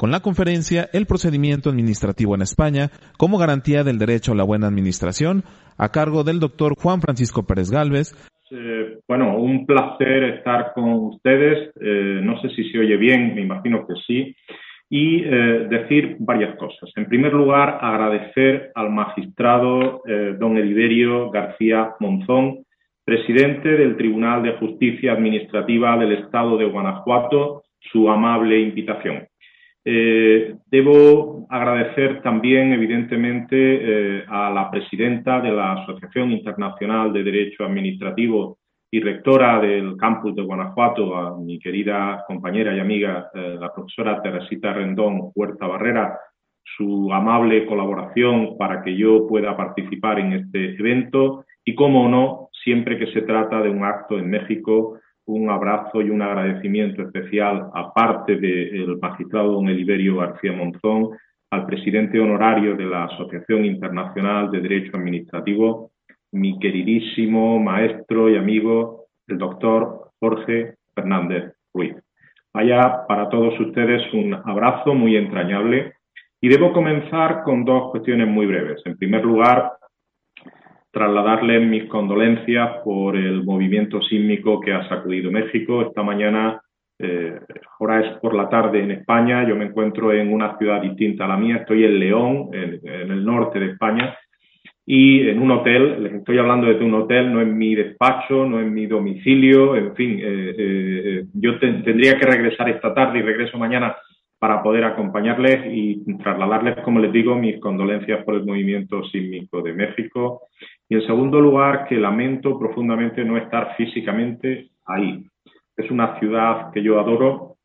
con la conferencia El procedimiento administrativo en España como garantía del derecho a la buena administración, a cargo del doctor Juan Francisco Pérez Galvez. Eh, bueno, un placer estar con ustedes. Eh, no sé si se oye bien, me imagino que sí. Y eh, decir varias cosas. En primer lugar, agradecer al magistrado don Eliberio García Monzón, presidente del Tribunal de Justicia Administrativa del Estado de Guanajuato, su amable invitación. Eh, debo agradecer también, evidentemente, eh, a la presidenta de la Asociación Internacional de Derecho Administrativo y rectora del campus de Guanajuato, a mi querida compañera y amiga, eh, la profesora Teresita Rendón Huerta Barrera, su amable colaboración para que yo pueda participar en este evento. Y, como no, siempre que se trata de un acto en México, un abrazo y un agradecimiento especial, aparte del magistrado don Eliberio García Monzón, al presidente honorario de la Asociación Internacional de Derecho Administrativo, mi queridísimo maestro y amigo, el doctor Jorge Fernández Ruiz. Vaya para todos ustedes un abrazo muy entrañable y debo comenzar con dos cuestiones muy breves. En primer lugar, trasladarles mis condolencias por el movimiento sísmico que ha sacudido México. Esta mañana, eh, ahora es por la tarde en España, yo me encuentro en una ciudad distinta a la mía, estoy en León, en, el norte de España, y en un hotel, les estoy hablando de un hotel, no en mi despacho, no en mi domicilio, en fin, eh, eh, yo tendría que regresar esta tarde y regreso mañana para poder acompañarles y trasladarles, como les digo, mis condolencias por el movimiento sísmico de México. Y en segundo lugar, que lamento profundamente no estar físicamente ahí. Es una ciudad que yo adoro,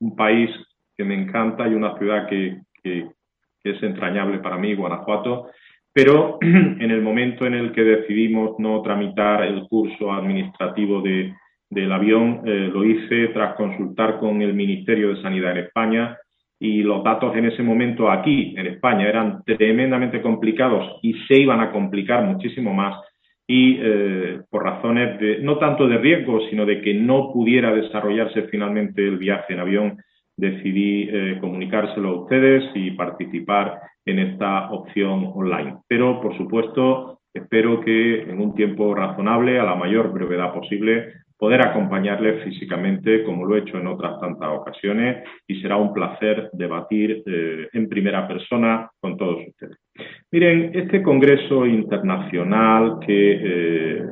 un país que me encanta y una ciudad que, es entrañable para mí, Guanajuato, pero en el momento en el que decidimos no tramitar el curso administrativo de, del avión eh, lo hice tras consultar con el Ministerio de Sanidad en España y los datos en ese momento aquí en España eran tremendamente complicados y se iban a complicar muchísimo más y eh, por razones de no tanto de riesgo sino de que no pudiera desarrollarse finalmente el viaje en avión decidí eh, comunicárselo a ustedes y participar en esta opción online. Pero, por supuesto, espero que en un tiempo razonable, a la mayor brevedad posible, poder acompañarles físicamente como lo he hecho en otras tantas ocasiones y será un placer debatir eh, en primera persona con todos ustedes. Miren, este Congreso Internacional que eh,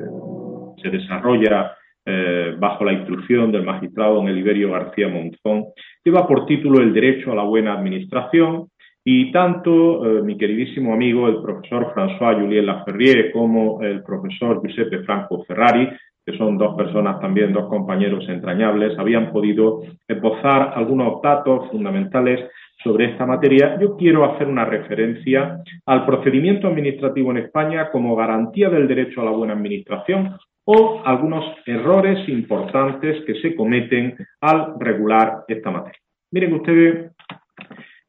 se desarrolla eh, bajo la instrucción del magistrado don Eliberio García Monzón lleva por título El derecho a la buena administración y tanto mi queridísimo amigo el profesor François Julien Laferrier como el profesor Giuseppe Franco Ferrari que son dos personas también, dos compañeros entrañables, habían podido esbozar algunos datos fundamentales sobre esta materia, yo quiero hacer una referencia al procedimiento administrativo en España como garantía del derecho a la buena administración o algunos errores importantes que se cometen al regular esta materia. Miren ustedes,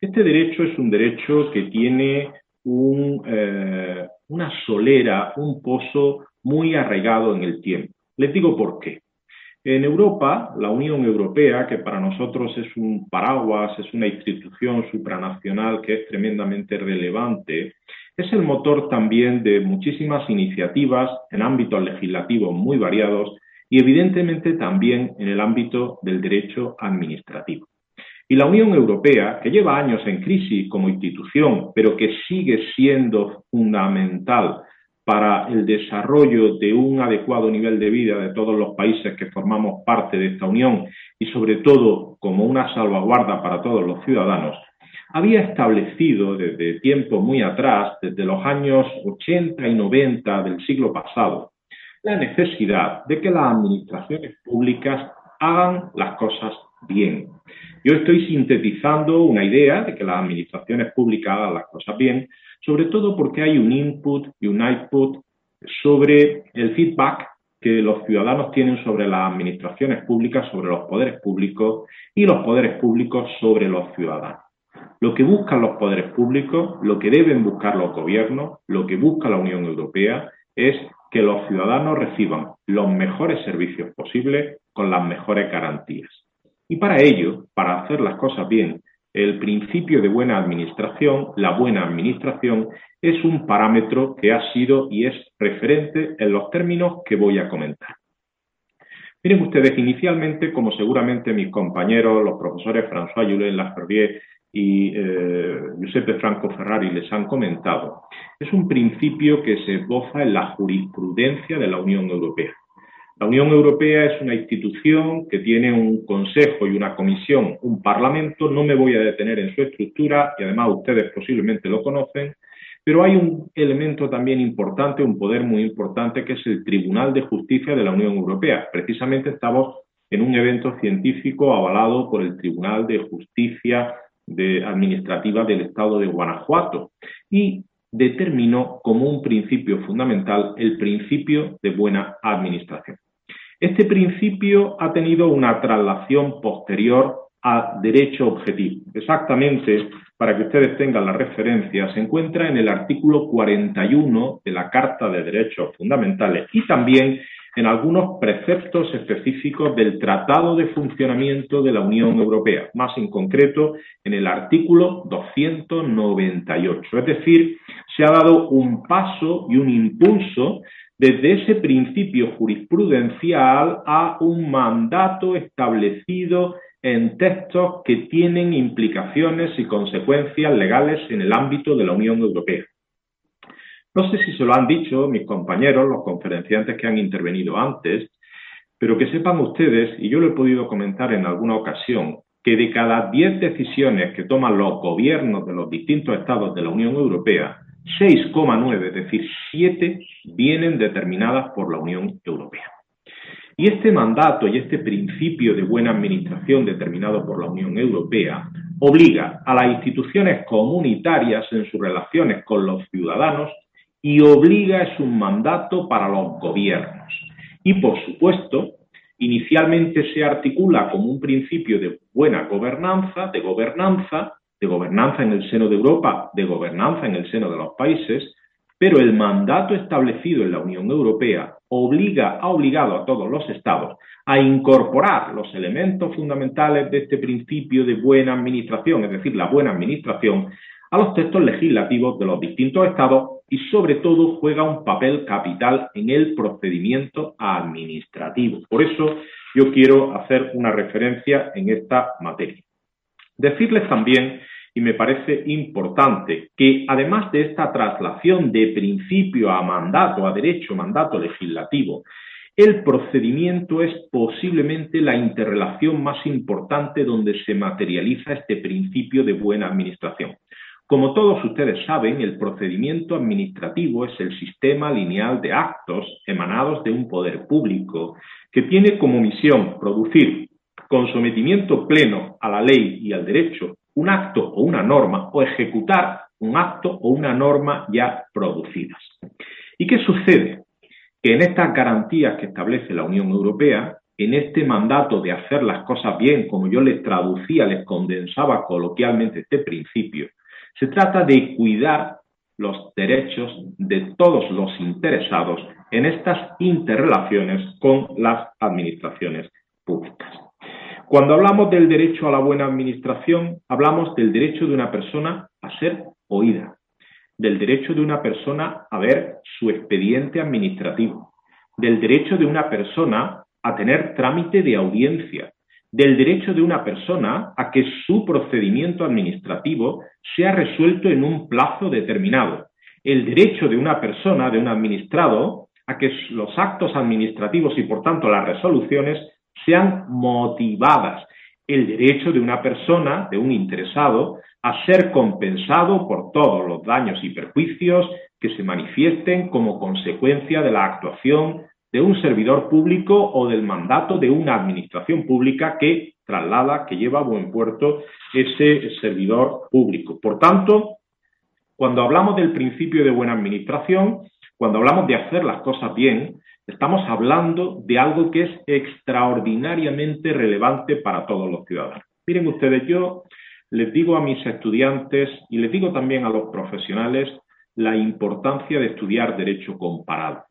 este derecho es un derecho que tiene eh, una solera, un pozo muy arraigado en el tiempo. Les digo por qué. En Europa, la Unión Europea, que para nosotros es un paraguas, es una institución supranacional que es tremendamente relevante, es el motor también de muchísimas iniciativas en ámbitos legislativos muy variados y evidentemente también en el ámbito del derecho administrativo. Y la Unión Europea, que lleva años en crisis como institución, pero que sigue siendo fundamental para el desarrollo de un adecuado nivel de vida de todos los países que formamos parte de esta Unión y sobre todo como una salvaguarda para todos los ciudadanos, había establecido desde tiempo muy atrás, desde los años 80 y 90 del siglo pasado, la necesidad de que las administraciones públicas hagan las cosas bien. Yo estoy sintetizando una idea de que las administraciones públicas hagan las cosas bien, sobre todo porque hay un input y un output sobre el feedback que los ciudadanos tienen sobre las administraciones públicas, sobre los poderes públicos y los poderes públicos sobre los ciudadanos. Lo que buscan los poderes públicos, lo que deben buscar los gobiernos, lo que busca la Unión Europea es que los ciudadanos reciban los mejores servicios posibles con las mejores garantías. Y para ello, para hacer las cosas bien, el principio de buena administración, la buena administración, es un parámetro que ha sido y es referente en los términos que voy a comentar. Miren ustedes, inicialmente, como seguramente mis compañeros, los profesores François Julien Laferrier y eh, Giuseppe Franco Ferrari les han comentado, es un principio que se esboza en la jurisprudencia de la Unión Europea. La Unión Europea es una institución que tiene un consejo y una comisión, un parlamento, no me voy a detener en su estructura y además ustedes posiblemente lo conocen, pero hay un elemento también importante, un poder muy importante, que es el Tribunal de Justicia de la Unión Europea. Precisamente estamos en un evento científico avalado por el Tribunal de Justicia Administrativa del Estado de Guanajuato y determinó como un principio fundamental el principio de buena administración. Este principio ha tenido una traslación posterior a derecho objetivo. Exactamente, para que ustedes tengan la referencia, se encuentra en el artículo 41 de la Carta de Derechos Fundamentales y también en algunos preceptos específicos del Tratado de Funcionamiento de la Unión Europea, más en concreto en el artículo 298. Es decir, se ha dado un paso y un impulso desde ese principio jurisprudencial a un mandato establecido en textos que tienen implicaciones y consecuencias legales en el ámbito de la Unión Europea. No sé si se lo han dicho mis compañeros, los conferenciantes que han intervenido antes, pero que sepan ustedes, y yo lo he podido comentar en alguna ocasión, que de cada 10 decisiones que toman los gobiernos de los distintos estados de la Unión Europea, 6,9, es decir, 7 vienen determinadas por la Unión Europea. Y este mandato y este principio de buena administración determinado por la Unión Europea obliga a las instituciones comunitarias en sus relaciones con los ciudadanos y obliga es un mandato para los gobiernos. Y por supuesto, inicialmente se articula como un principio de buena gobernanza, de gobernanza, de gobernanza en el seno de Europa, de gobernanza en el seno de los países, pero el mandato establecido en la Unión Europea obliga, ha obligado a todos los Estados a incorporar los elementos fundamentales de este principio de buena administración, es decir, la buena administración, a los textos legislativos de los distintos Estados y sobre todo juega un papel capital en el procedimiento administrativo. Por eso yo quiero hacer una referencia en esta materia. Decirles también y me parece importante que además de esta traslación de principio a mandato, a derecho, mandato legislativo, el procedimiento es posiblemente la interrelación más importante donde se materializa este principio de buena administración. Como todos ustedes saben, el procedimiento administrativo es el sistema lineal de actos emanados de un poder público que tiene como misión producir con sometimiento pleno a la ley y al derecho un acto o una norma o ejecutar un acto o una norma ya producidas. ¿Y qué sucede? Que en estas garantías que establece la Unión Europea, en este mandato de hacer las cosas bien, como yo les traducía, les condensaba coloquialmente este principio, se trata de cuidar los derechos de todos los interesados en estas interrelaciones con las administraciones públicas. Cuando hablamos del derecho a la buena administración, hablamos del derecho de una persona a ser oída, del derecho de una persona a ver su expediente administrativo, del derecho de una persona a tener trámite de audiencia, del derecho de una persona a que su procedimiento administrativo sea resuelto en un plazo determinado, el derecho de una persona, de un administrado, a que los actos administrativos y por tanto las resoluciones sean motivadas, el derecho de una persona, de un interesado, a ser compensado por todos los daños y perjuicios que se manifiesten como consecuencia de la actuación de un servidor público o del mandato de una administración pública que traslada, que lleva a buen puerto ese servidor público. Por tanto, cuando hablamos del principio de buena administración, cuando hablamos de hacer las cosas bien, estamos hablando de algo que es extraordinariamente relevante para todos los ciudadanos. Miren ustedes, yo les digo a mis estudiantes y les digo también a los profesionales la importancia de estudiar derecho comparado.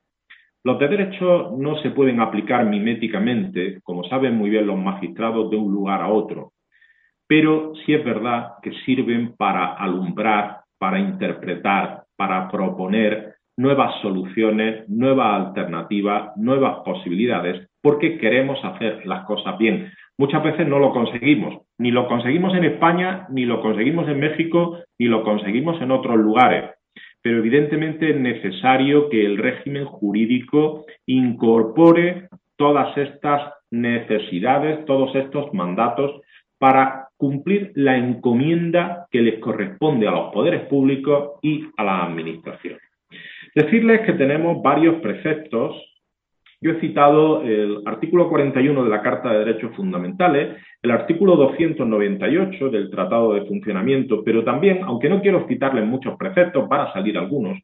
Los de derecho no se pueden aplicar miméticamente, como saben muy bien los magistrados, de un lugar a otro. pero sí es verdad que sirven para alumbrar, para interpretar, para proponer nuevas soluciones, nuevas alternativas, nuevas posibilidades, porque queremos hacer las cosas bien. Muchas veces no lo conseguimos, ni lo conseguimos en España, ni lo conseguimos en México, ni lo conseguimos en otros lugares. Pero evidentemente es necesario que el régimen jurídico incorpore todas estas necesidades, todos estos mandatos para cumplir la encomienda que les corresponde a los poderes públicos y a la administración. Decirles que tenemos varios preceptos. Yo he citado el artículo 41 de la Carta de Derechos Fundamentales, el artículo 298 del Tratado de Funcionamiento, pero también, aunque no quiero citarles muchos preceptos, van a salir algunos,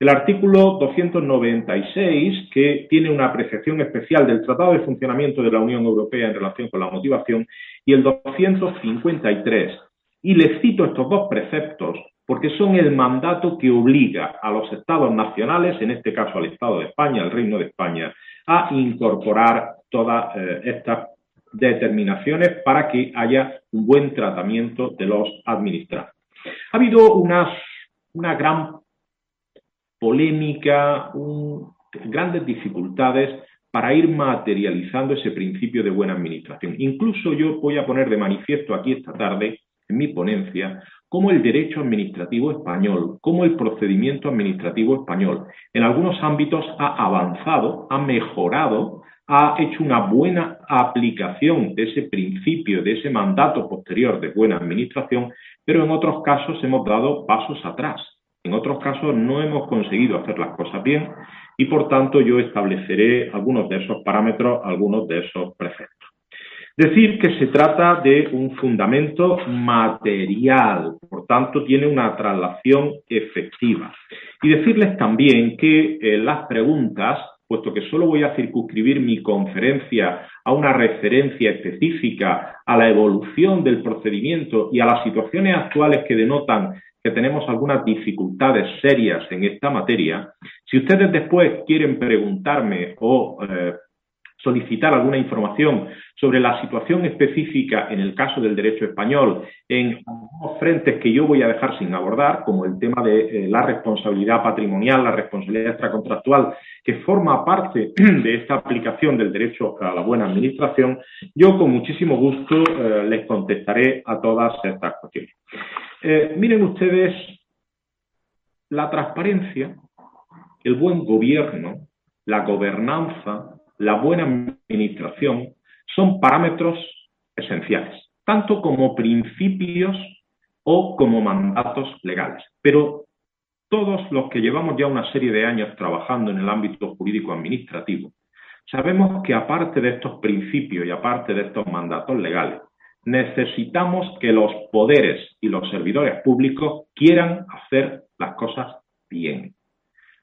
el artículo 296, que tiene una apreciación especial del Tratado de Funcionamiento de la Unión Europea en relación con la motivación, y el 253. Y les cito estos dos preceptos porque son el mandato que obliga a los estados nacionales, en este caso al Estado de España, al Reino de España, a incorporar todas eh, estas determinaciones para que haya un buen tratamiento de los administrados. Ha habido una gran polémica, grandes dificultades para ir materializando ese principio de buena administración. Incluso yo voy a poner de manifiesto aquí esta tarde, en mi ponencia, cómo el derecho administrativo español, cómo el procedimiento administrativo español, en algunos ámbitos ha avanzado, ha mejorado, ha hecho una buena aplicación de ese principio, de ese mandato posterior de buena administración, pero en otros casos hemos dado pasos atrás. En otros casos no hemos conseguido hacer las cosas bien y por tanto yo estableceré algunos de esos parámetros, algunos de esos preceptos. Decir que se trata de un fundamento material, por tanto tiene una traslación efectiva. Y decirles también que eh, las preguntas, puesto que solo voy a circunscribir mi conferencia a una referencia específica a la evolución del procedimiento y a las situaciones actuales que denotan que tenemos algunas dificultades serias en esta materia, si ustedes después quieren preguntarme o eh, solicitar alguna información sobre la situación específica en el caso del derecho español en algunos frentes que yo voy a dejar sin abordar, como el tema de eh, la responsabilidad patrimonial, la responsabilidad extracontractual, que forma parte de esta aplicación del derecho a la buena administración, yo con muchísimo gusto eh, les contestaré a todas estas cuestiones. Eh, miren ustedes, la transparencia, el buen gobierno, la gobernanza, la buena administración son parámetros esenciales, tanto como principios o como mandatos legales. Pero todos los que llevamos ya una serie de años trabajando en el ámbito jurídico administrativo, sabemos que aparte de estos principios y aparte de estos mandatos legales, necesitamos que los poderes y los servidores públicos quieran hacer las cosas bien.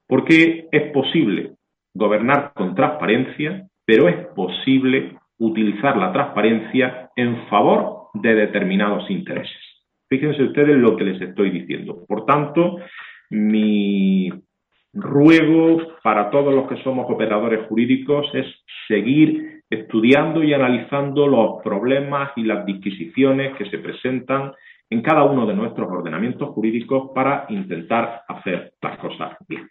Porque es posible gobernar con transparencia, pero es posible utilizar la transparencia en favor de determinados intereses. Fíjense ustedes lo que les estoy diciendo. Por tanto, mi ruego para todos los que somos operadores jurídicos es seguir estudiando y analizando los problemas y las disquisiciones que se presentan en cada uno de nuestros ordenamientos jurídicos para intentar hacer las cosas bien.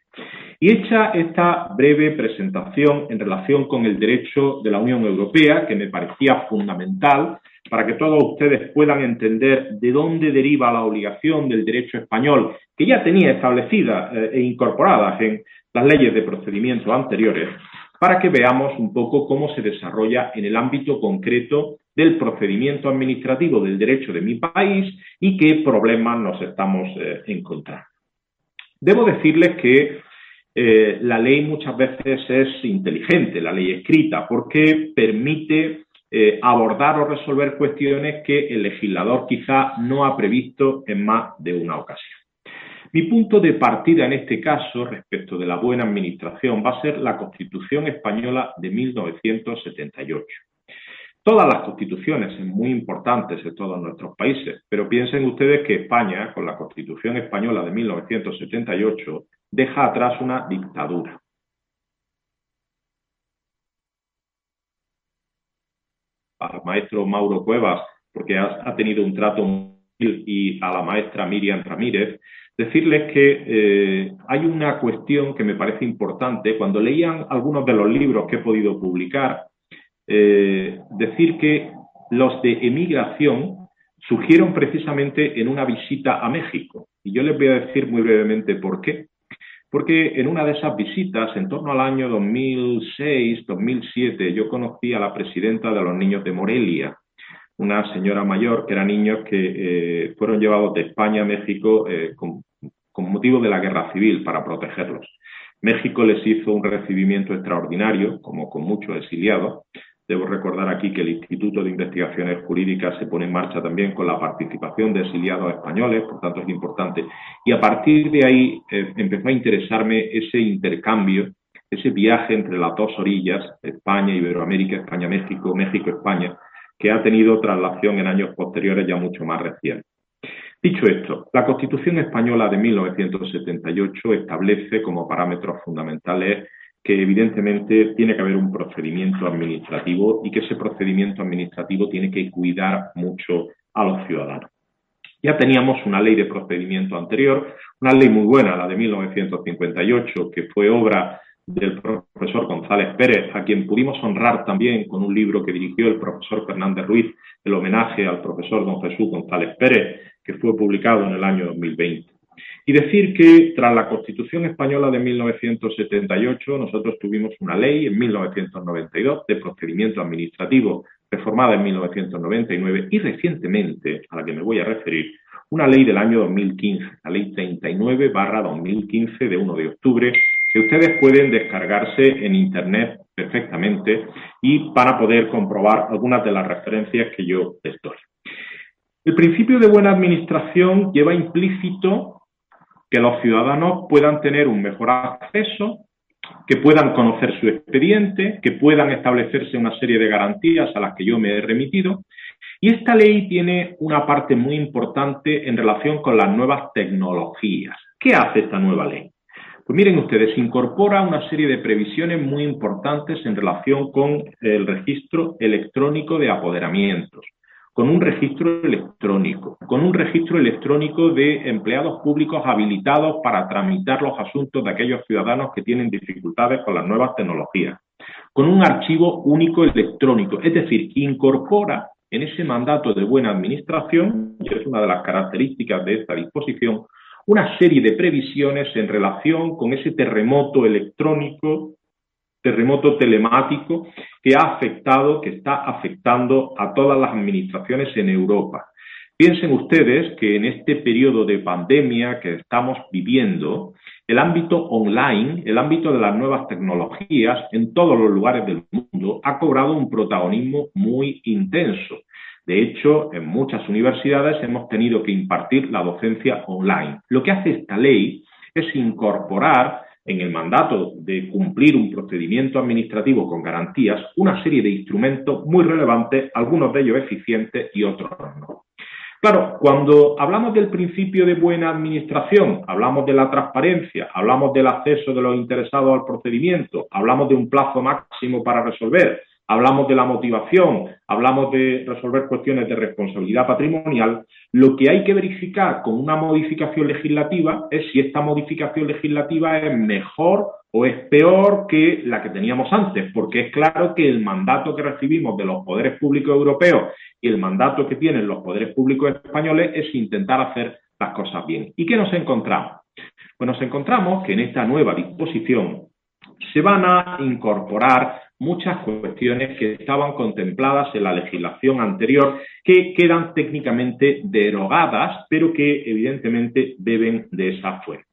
Y hecha esta breve presentación en relación con el derecho de la Unión Europea, que me parecía fundamental para que todos ustedes puedan entender de dónde deriva la obligación del derecho español, que ya tenía establecida eh, e incorporadas en las leyes de procedimiento anteriores, para que veamos un poco cómo se desarrolla en el ámbito concreto del procedimiento administrativo del derecho de mi país y qué problemas nos estamos eh, encontrando. Debo decirles que eh, la ley muchas veces es inteligente, la ley escrita, porque permite eh, abordar o resolver cuestiones que el legislador quizá no ha previsto en más de una ocasión. Mi punto de partida en este caso respecto de la buena administración va a ser la Constitución española de 1978. Todas las constituciones son muy importantes en todos nuestros países, pero piensen ustedes que España, con la Constitución española de 1978, deja atrás una dictadura. Al maestro Mauro Cuevas porque ha, tenido un trato y a la maestra Miriam Ramírez, decirles que eh, hay una cuestión que me parece importante. Cuando leían algunos de los libros que he podido publicar, eh, decir que los de emigración surgieron precisamente en una visita a México. Y yo les voy a decir muy brevemente por qué. Porque en una de esas visitas, en torno al año 2006, 2007, yo conocí a la presidenta de los niños de Morelia, una señora mayor que eran niños que eh, fueron llevados de España a México con motivo de la guerra civil para protegerlos. México les hizo un recibimiento extraordinario, como con muchos exiliados, Debo recordar aquí que el Instituto de Investigaciones Jurídicas se pone en marcha también con la participación de exiliados españoles, por tanto es importante. Y a partir de ahí eh, empezó a interesarme ese intercambio, ese viaje entre las dos orillas, España, Iberoamérica, España-México, México-España, que ha tenido traslación en años posteriores ya mucho más recientes. Dicho esto, la Constitución española de 1978 establece como parámetros fundamentales que evidentemente tiene que haber un procedimiento administrativo y que ese procedimiento administrativo tiene que cuidar mucho a los ciudadanos. Ya teníamos una ley de procedimiento anterior, una ley muy buena, la de 1958, que fue obra del profesor González Pérez, a quien pudimos honrar también con un libro que dirigió el profesor Fernández Ruiz, el homenaje al profesor don Jesús González Pérez, que fue publicado en el año 2020. Y decir que tras la Constitución española de 1978 nosotros tuvimos una ley en 1992 de procedimiento administrativo reformada en 1999 y recientemente, a la que me voy a referir, una ley del año 2015, la ley 39 barra 2015 de 1 de octubre, que ustedes pueden descargarse en Internet perfectamente y para poder comprobar algunas de las referencias que yo les doy. El principio de buena administración lleva implícito que los ciudadanos puedan tener un mejor acceso, que puedan conocer su expediente, que puedan establecerse una serie de garantías a las que yo me he remitido. Y esta ley tiene una parte muy importante en relación con las nuevas tecnologías. ¿Qué hace esta nueva ley? Pues miren ustedes, incorpora una serie de previsiones muy importantes en relación con el registro electrónico de apoderamientos, con un registro electrónico, con un registro electrónico de empleados públicos habilitados para tramitar los asuntos de aquellos ciudadanos que tienen dificultades con las nuevas tecnologías, con un archivo único electrónico, es decir, incorpora en ese mandato de buena administración, y es una de las características de esta disposición, una serie de previsiones en relación con ese terremoto electrónico terremoto telemático que ha afectado, que está afectando a todas las administraciones en Europa. Piensen ustedes que en este periodo de pandemia que estamos viviendo, el ámbito online, el ámbito de las nuevas tecnologías en todos los lugares del mundo ha cobrado un protagonismo muy intenso. De hecho, en muchas universidades hemos tenido que impartir la docencia online. Lo que hace esta ley es incorporar en el mandato de cumplir un procedimiento administrativo con garantías una serie de instrumentos muy relevantes, algunos de ellos eficientes y otros no. Claro, cuando hablamos del principio de buena administración, hablamos de la transparencia, hablamos del acceso de los interesados al procedimiento, hablamos de un plazo máximo para resolver, hablamos de la motivación, hablamos de resolver cuestiones de responsabilidad patrimonial, lo que hay que verificar con una modificación legislativa es si esta modificación legislativa es mejor o es peor que la que teníamos antes, porque es claro que el mandato que recibimos de los poderes públicos europeos y el mandato que tienen los poderes públicos españoles es intentar hacer las cosas bien. ¿Y qué nos encontramos? Pues nos encontramos que en esta nueva disposición se van a incorporar muchas cuestiones que estaban contempladas en la legislación anterior que quedan técnicamente derogadas, pero que evidentemente deben de esa fuente.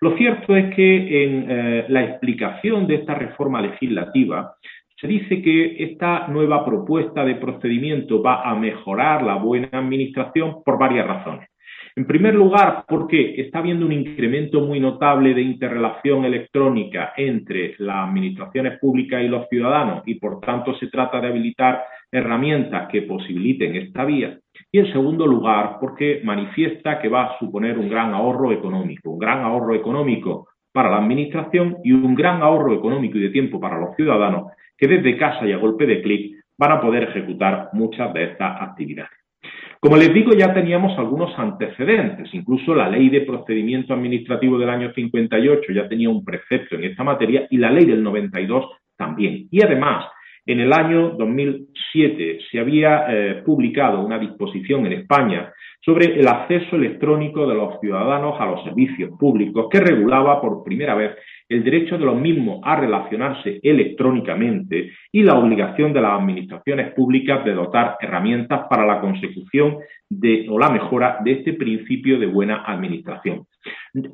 Lo cierto es que en eh, la explicación de esta reforma legislativa se dice que esta nueva propuesta de procedimiento va a mejorar la buena administración por varias razones. En primer lugar, porque está habiendo un incremento muy notable de interrelación electrónica entre las administraciones públicas y los ciudadanos y, por tanto, se trata de habilitar herramientas que posibiliten esta vía. Y, en segundo lugar, porque manifiesta que va a suponer un gran ahorro económico, un gran ahorro económico para la Administración y un gran ahorro económico y de tiempo para los ciudadanos que desde casa y a golpe de clic van a poder ejecutar muchas de estas actividades. Como les digo, ya teníamos algunos antecedentes, incluso la ley de procedimiento administrativo del año 58 ya tenía un precepto en esta materia y la ley del 92 también. Y además, en el año 2007 se había eh, publicado una disposición en España sobre el acceso electrónico de los ciudadanos a los servicios públicos que regulaba por primera vez el derecho de los mismos a relacionarse electrónicamente y la obligación de las administraciones públicas de dotar herramientas para la consecución o la mejora de este principio de buena administración.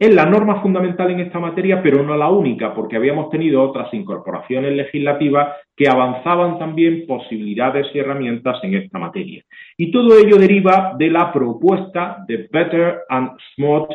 Es la norma fundamental en esta materia, pero no la única, porque habíamos tenido otras incorporaciones legislativas que avanzaban también posibilidades y herramientas en esta materia. Y todo ello deriva de la propuesta de Better and Smart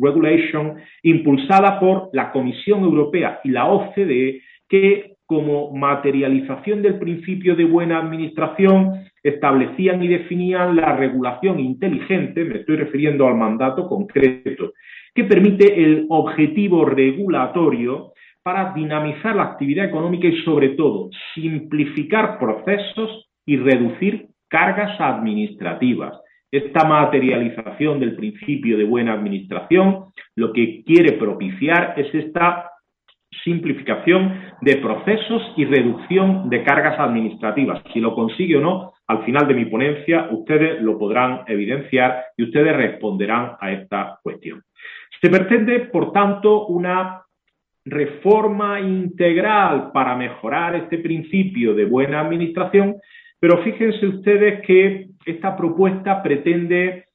Regulation impulsada por la Comisión Europea y la OCDE que como materialización del principio de buena administración establecían y definían la regulación inteligente, me estoy refiriendo al mandato concreto, que permite el objetivo regulatorio para dinamizar la actividad económica y sobre todo simplificar procesos y reducir cargas administrativas. Esta materialización del principio de buena administración lo que quiere propiciar es esta simplificación de procesos y reducción de cargas administrativas. Si lo consigue o no, al final de mi ponencia ustedes lo podrán evidenciar y ustedes responderán a esta cuestión. Se pretende, por tanto, una reforma integral para mejorar este principio de buena administración pero fíjense ustedes que esta propuesta pretende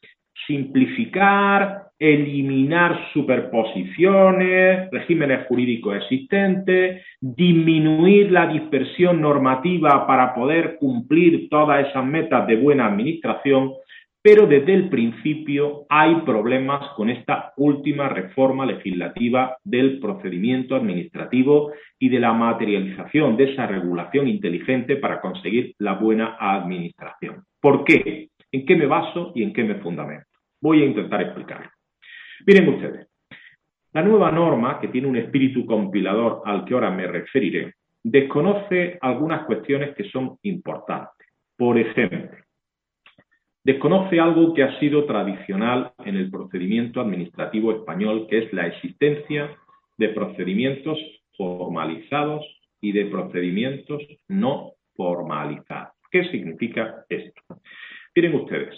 simplificar, eliminar superposiciones, regímenes jurídicos existentes, disminuir la dispersión normativa para poder cumplir todas esas metas de buena administración pero desde el principio hay problemas con esta última reforma legislativa del procedimiento administrativo y de la materialización de esa regulación inteligente para conseguir la buena administración. ¿Por qué? ¿En qué me baso y en qué me fundamento? Voy a intentar explicarlo. Miren ustedes, la nueva norma, que tiene un espíritu compilador al que ahora me referiré, desconoce algunas cuestiones que son importantes. Por ejemplo, desconoce algo que ha sido tradicional en el procedimiento administrativo español, que es la existencia de procedimientos formalizados y de procedimientos no formalizados. ¿Qué significa esto? Miren ustedes,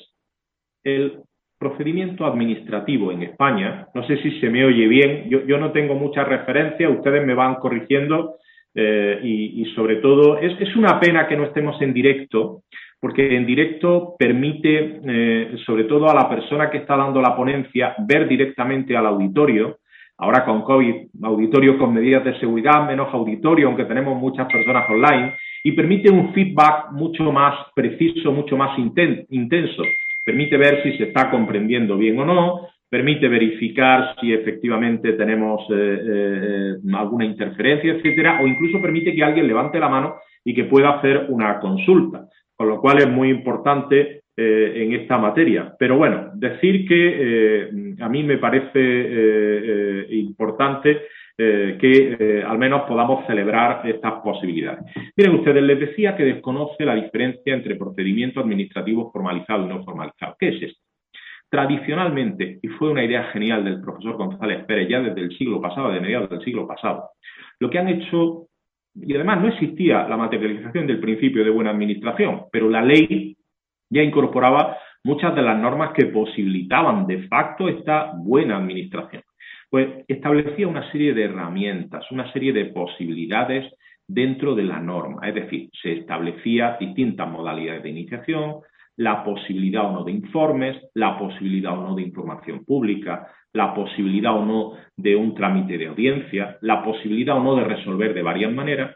el procedimiento administrativo en España, no sé si se me oye bien, yo, no tengo mucha referencia, ustedes me van corrigiendo eh, y, sobre todo es, es, una pena que no estemos en directo, porque en directo permite, eh, sobre todo a la persona que está dando la ponencia, ver directamente al auditorio. Ahora con COVID, auditorio con medidas de seguridad, menos auditorio, aunque tenemos muchas personas online, y permite un feedback mucho más preciso, mucho más intenso. Permite ver si se está comprendiendo bien o no, permite verificar si efectivamente tenemos eh, eh, alguna interferencia, etcétera, o incluso permite que alguien levante la mano y que pueda hacer una consulta con lo cual es muy importante eh, en esta materia. Pero bueno, decir que eh, a mí me parece eh, importante que al menos podamos celebrar estas posibilidades. Miren ustedes, les decía que desconoce la diferencia entre procedimiento administrativo formalizado y no formalizado. ¿Qué es esto? Tradicionalmente, y fue una idea genial del profesor González Pérez ya desde el siglo pasado, de mediados del siglo pasado, lo que han hecho y además no existía la materialización del principio de buena administración, pero la ley ya incorporaba muchas de las normas que posibilitaban de facto esta buena administración. Pues establecía una serie de herramientas, una serie de posibilidades dentro de la norma, es decir, se establecía distintas modalidades de iniciación, la posibilidad o no de informes, la posibilidad o no de información pública, la posibilidad o no de un trámite de audiencia, la posibilidad o no de resolver de varias maneras,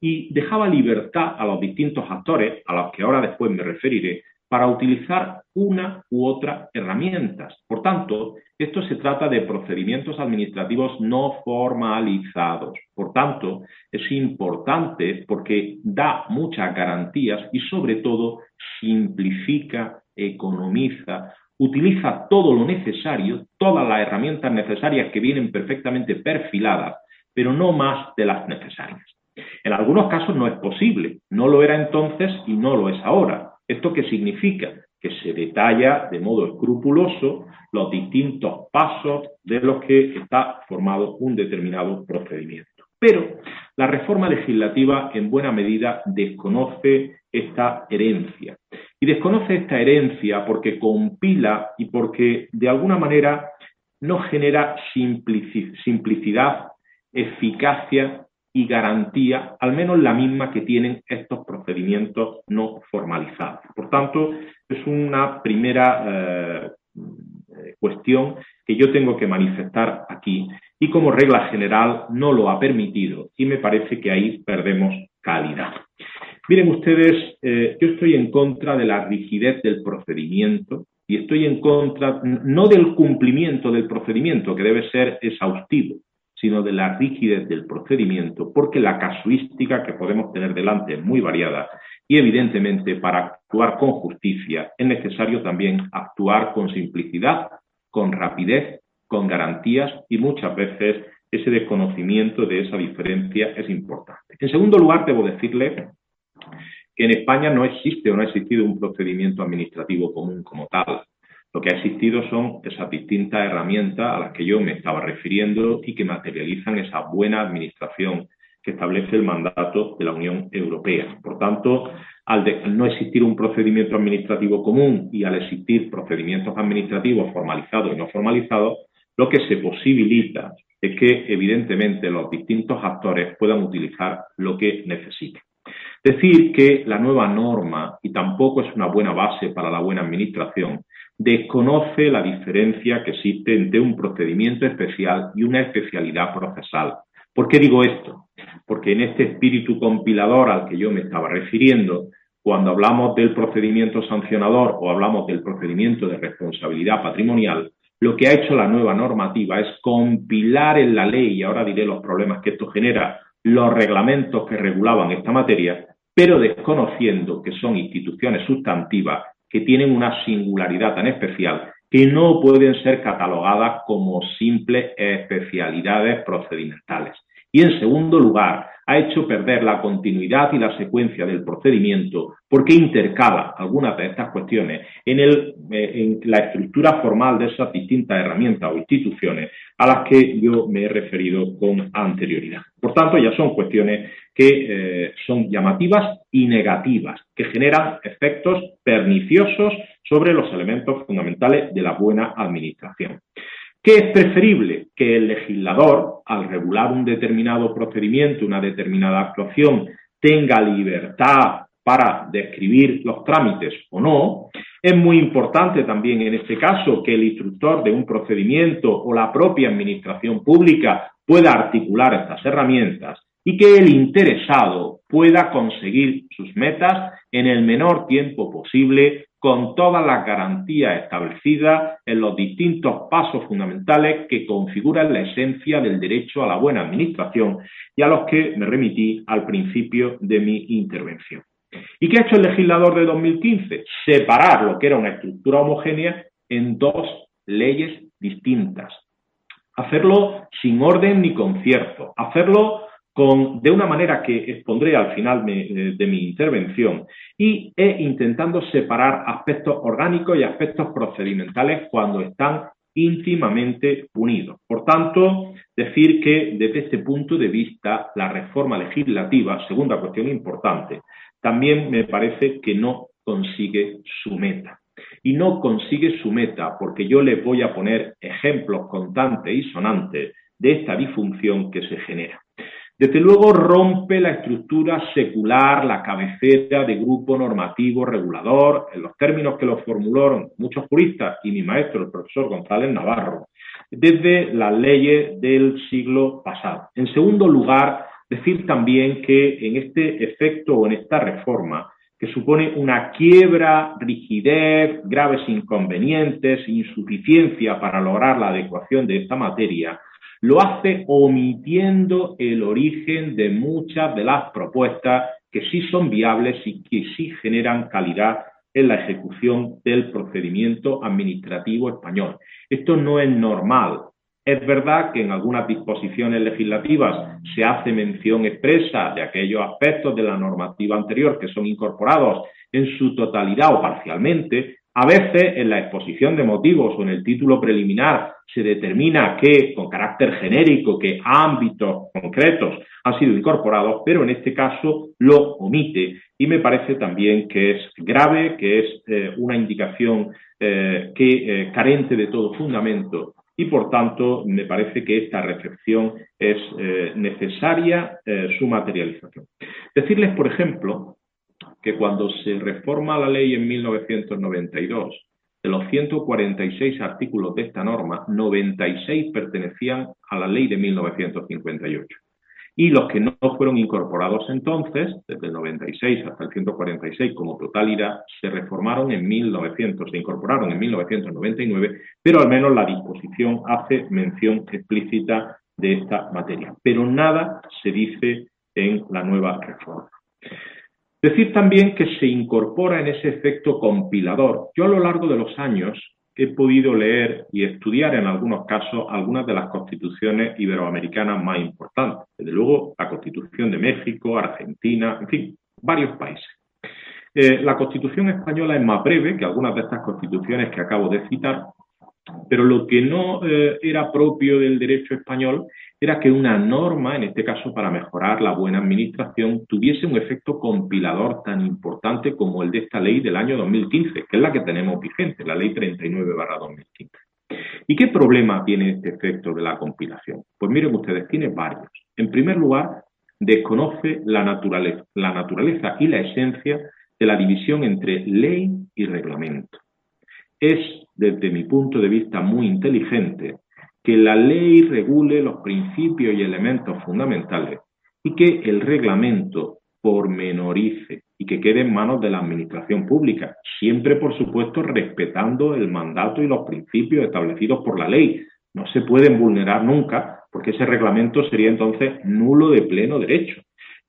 y dejaba libertad a los distintos actores, a los que ahora después me referiré, para utilizar una u otra herramientas. Por tanto, esto se trata de procedimientos administrativos no formalizados. Por tanto, es importante porque da muchas garantías y sobre todo simplifica, economiza, utiliza todo lo necesario, todas las herramientas necesarias que vienen perfectamente perfiladas, pero no más de las necesarias. En algunos casos no es posible, no lo era entonces y no lo es ahora. ¿Esto qué significa? que se detalla de modo escrupuloso los distintos pasos de los que está formado un determinado procedimiento. Pero la reforma legislativa en buena medida desconoce esta herencia. Y desconoce esta herencia porque compila y porque de alguna manera no genera simplicidad, eficacia y garantía, al menos la misma que tienen estos procedimientos no formalizados. Por tanto, es una primera eh, cuestión que yo tengo que manifestar aquí y como regla general no lo ha permitido y me parece que ahí perdemos calidad. Miren ustedes, eh, yo estoy en contra de la rigidez del procedimiento y estoy en contra no del cumplimiento del procedimiento, que debe ser exhaustivo, sino de la rigidez del procedimiento, porque la casuística que podemos tener delante es muy variada y evidentemente para actuar con justicia es necesario también actuar con simplicidad, con rapidez, con garantías y muchas veces ese desconocimiento de esa diferencia es importante. En segundo lugar, debo decirle que en España no existe o no ha existido un procedimiento administrativo común como tal. Lo que ha existido son esas distintas herramientas a las que yo me estaba refiriendo y que materializan esa buena administración que establece el mandato de la Unión Europea. Por tanto, al, no existir un procedimiento administrativo común y al existir procedimientos administrativos formalizados y no formalizados, lo que se posibilita es que, evidentemente, los distintos actores puedan utilizar lo que necesiten. Decir que la nueva norma, y tampoco es una buena base para la buena administración, desconoce la diferencia que existe entre un procedimiento especial y una especialidad procesal. ¿Por qué digo esto? Porque en este espíritu compilador al que yo me estaba refiriendo, cuando hablamos del procedimiento sancionador o hablamos del procedimiento de responsabilidad patrimonial, lo que ha hecho la nueva normativa es compilar en la ley, y ahora diré los problemas que esto genera, los reglamentos que regulaban esta materia, pero desconociendo que son instituciones sustantivas que tienen una singularidad tan especial que no pueden ser catalogadas como simples especialidades procedimentales. Y en segundo lugar, ha hecho perder la continuidad y la secuencia del procedimiento porque intercala algunas de estas cuestiones eh, en, la estructura formal de esas distintas herramientas o instituciones a las que yo me he referido con anterioridad. Por tanto, ya son cuestiones que eh, son llamativas y negativas, que generan efectos perniciosos sobre los elementos fundamentales de la buena administración. ¿Qué es preferible? Que el legislador, al regular un determinado procedimiento, una determinada actuación, tenga libertad para describir los trámites o no. Es muy importante también en este caso que el instructor de un procedimiento o la propia administración pública pueda articular estas herramientas y que el interesado pueda conseguir sus metas en el menor tiempo posible con todas las garantías establecidas en los distintos pasos fundamentales que configuran la esencia del derecho a la buena administración y a los que me remití al principio de mi intervención. ¿Y qué ha hecho el legislador de 2015? Separar lo que era una estructura homogénea en dos leyes distintas. Hacerlo sin orden ni concierto, hacerlo de una manera que expondré al final eh, de, mi intervención y e intentando separar aspectos orgánicos y aspectos procedimentales cuando están íntimamente unidos. Por tanto, decir que desde este punto de vista la reforma legislativa, segunda cuestión importante, también me parece que no consigue su meta. Y no consigue su meta porque yo les voy a poner ejemplos contantes y sonantes de esta disfunción que se genera. Desde luego rompe la estructura secular, la cabecera de grupo normativo regulador, en los términos que lo formularon muchos juristas y mi maestro, el profesor González Navarro, desde las leyes del siglo pasado. En segundo lugar, decir también que en este efecto o en esta reforma, que supone una quiebra, rigidez, graves inconvenientes, insuficiencia para lograr la adecuación de esta materia, lo hace omitiendo el origen de muchas de las propuestas que sí son viables y que sí generan calidad en la ejecución del procedimiento administrativo español. Esto no es normal. Es verdad que en algunas disposiciones legislativas se hace mención expresa de aquellos aspectos de la normativa anterior que son incorporados en su totalidad o parcialmente, A veces en la exposición de motivos o en el título preliminar se determina que, con carácter genérico, que ámbitos concretos han sido incorporados, pero en este caso lo omite y me parece también que es grave, que es eh, una indicación eh, que eh, carente de todo fundamento y por tanto me parece que esta reflexión es necesaria su materialización. Decirles, por ejemplo, que cuando se reforma la ley en 1992, de los 146 artículos de esta norma, 96 pertenecían a la ley de 1958. Y los que no fueron incorporados entonces, desde el 96 hasta el 146 como totalidad, se reformaron en 1900, se incorporaron en 1999, pero al menos la disposición hace mención explícita de esta materia. Pero nada se dice en la nueva reforma. Decir también que se incorpora en ese efecto compilador. Yo a lo largo de los años he podido leer y estudiar en algunos casos algunas de las constituciones iberoamericanas más importantes. Desde luego, la Constitución de México, Argentina, en fin, varios países. Eh, la Constitución española es más breve que algunas de estas constituciones que acabo de citar, pero lo que no eh, era propio del derecho español era que una norma, en este caso para mejorar la buena administración, tuviese un efecto compilador tan importante como el de esta ley del año 2015, que es la que tenemos vigente, la ley 39-2015. ¿Y qué problema tiene este efecto de la compilación? Pues miren ustedes, tiene varios. En primer lugar, desconoce la naturaleza, la naturaleza y la esencia de la división entre ley y reglamento. Es, desde mi punto de vista, muy inteligente que la ley regule los principios y elementos fundamentales y que el reglamento pormenorice y que quede en manos de la administración pública, siempre por supuesto respetando el mandato y los principios establecidos por la ley. No se pueden vulnerar nunca porque ese reglamento sería entonces nulo de pleno derecho.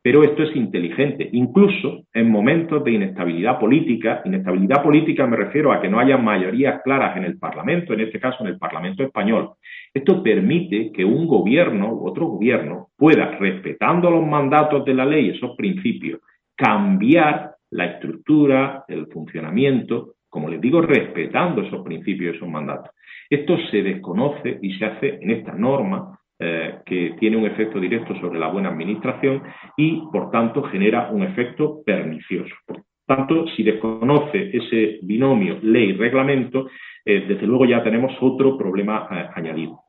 Pero esto es inteligente, incluso en momentos de inestabilidad política. Inestabilidad política me refiero a que no haya mayorías claras en el Parlamento, en este caso en el Parlamento español. Esto permite que un gobierno u otro gobierno pueda, respetando los mandatos de la ley, esos principios, cambiar la estructura, el funcionamiento, como les digo, respetando esos principios y esos mandatos. Esto se desconoce y se hace en esta norma eh, que tiene un efecto directo sobre la buena administración y, por tanto, genera un efecto pernicioso. Por tanto, si desconoce ese binomio ley-reglamento, eh, desde luego ya tenemos otro problema eh, añadido.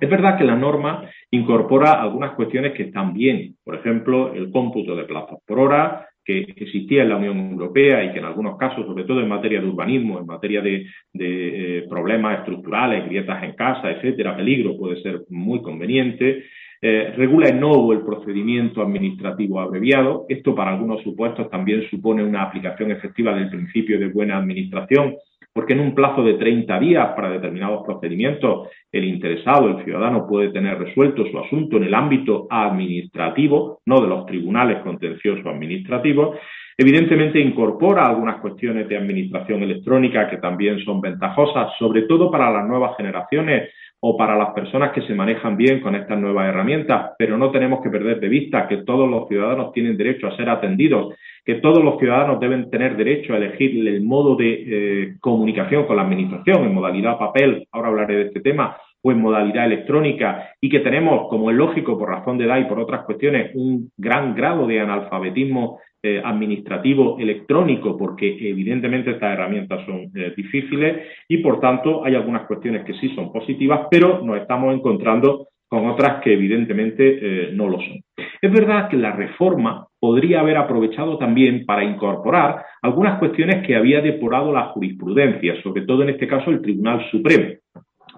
Es verdad que la norma incorpora algunas cuestiones que están bien, por ejemplo, el cómputo de plazos por hora, que existía en la Unión Europea y que en algunos casos, sobre todo en materia de urbanismo, en materia de, eh, problemas estructurales, grietas en casa, etcétera, peligro, puede ser muy conveniente. Eh, regula en nuevo el procedimiento administrativo abreviado. Esto para algunos supuestos también supone una aplicación efectiva del principio de buena administración porque en un plazo de 30 días para determinados procedimientos el interesado, el ciudadano, puede tener resuelto su asunto en el ámbito administrativo, no de los tribunales contenciosos administrativos, evidentemente incorpora algunas cuestiones de administración electrónica que también son ventajosas, sobre todo para las nuevas generaciones o para las personas que se manejan bien con estas nuevas herramientas, pero no tenemos que perder de vista que todos los ciudadanos tienen derecho a ser atendidos, que todos los ciudadanos deben tener derecho a elegir el modo de eh, comunicación con la Administración en modalidad papel, ahora hablaré de este tema, o en modalidad electrónica, y que tenemos, como es lógico por razón de edad y por otras cuestiones, un gran grado de analfabetismo eh, administrativo electrónico, porque evidentemente estas herramientas son eh, difíciles y por tanto hay algunas cuestiones que sí son positivas, pero nos estamos encontrando con otras que evidentemente eh, no lo son. Es verdad que la reforma podría haber aprovechado también para incorporar algunas cuestiones que había depurado la jurisprudencia, sobre todo en este caso el Tribunal Supremo.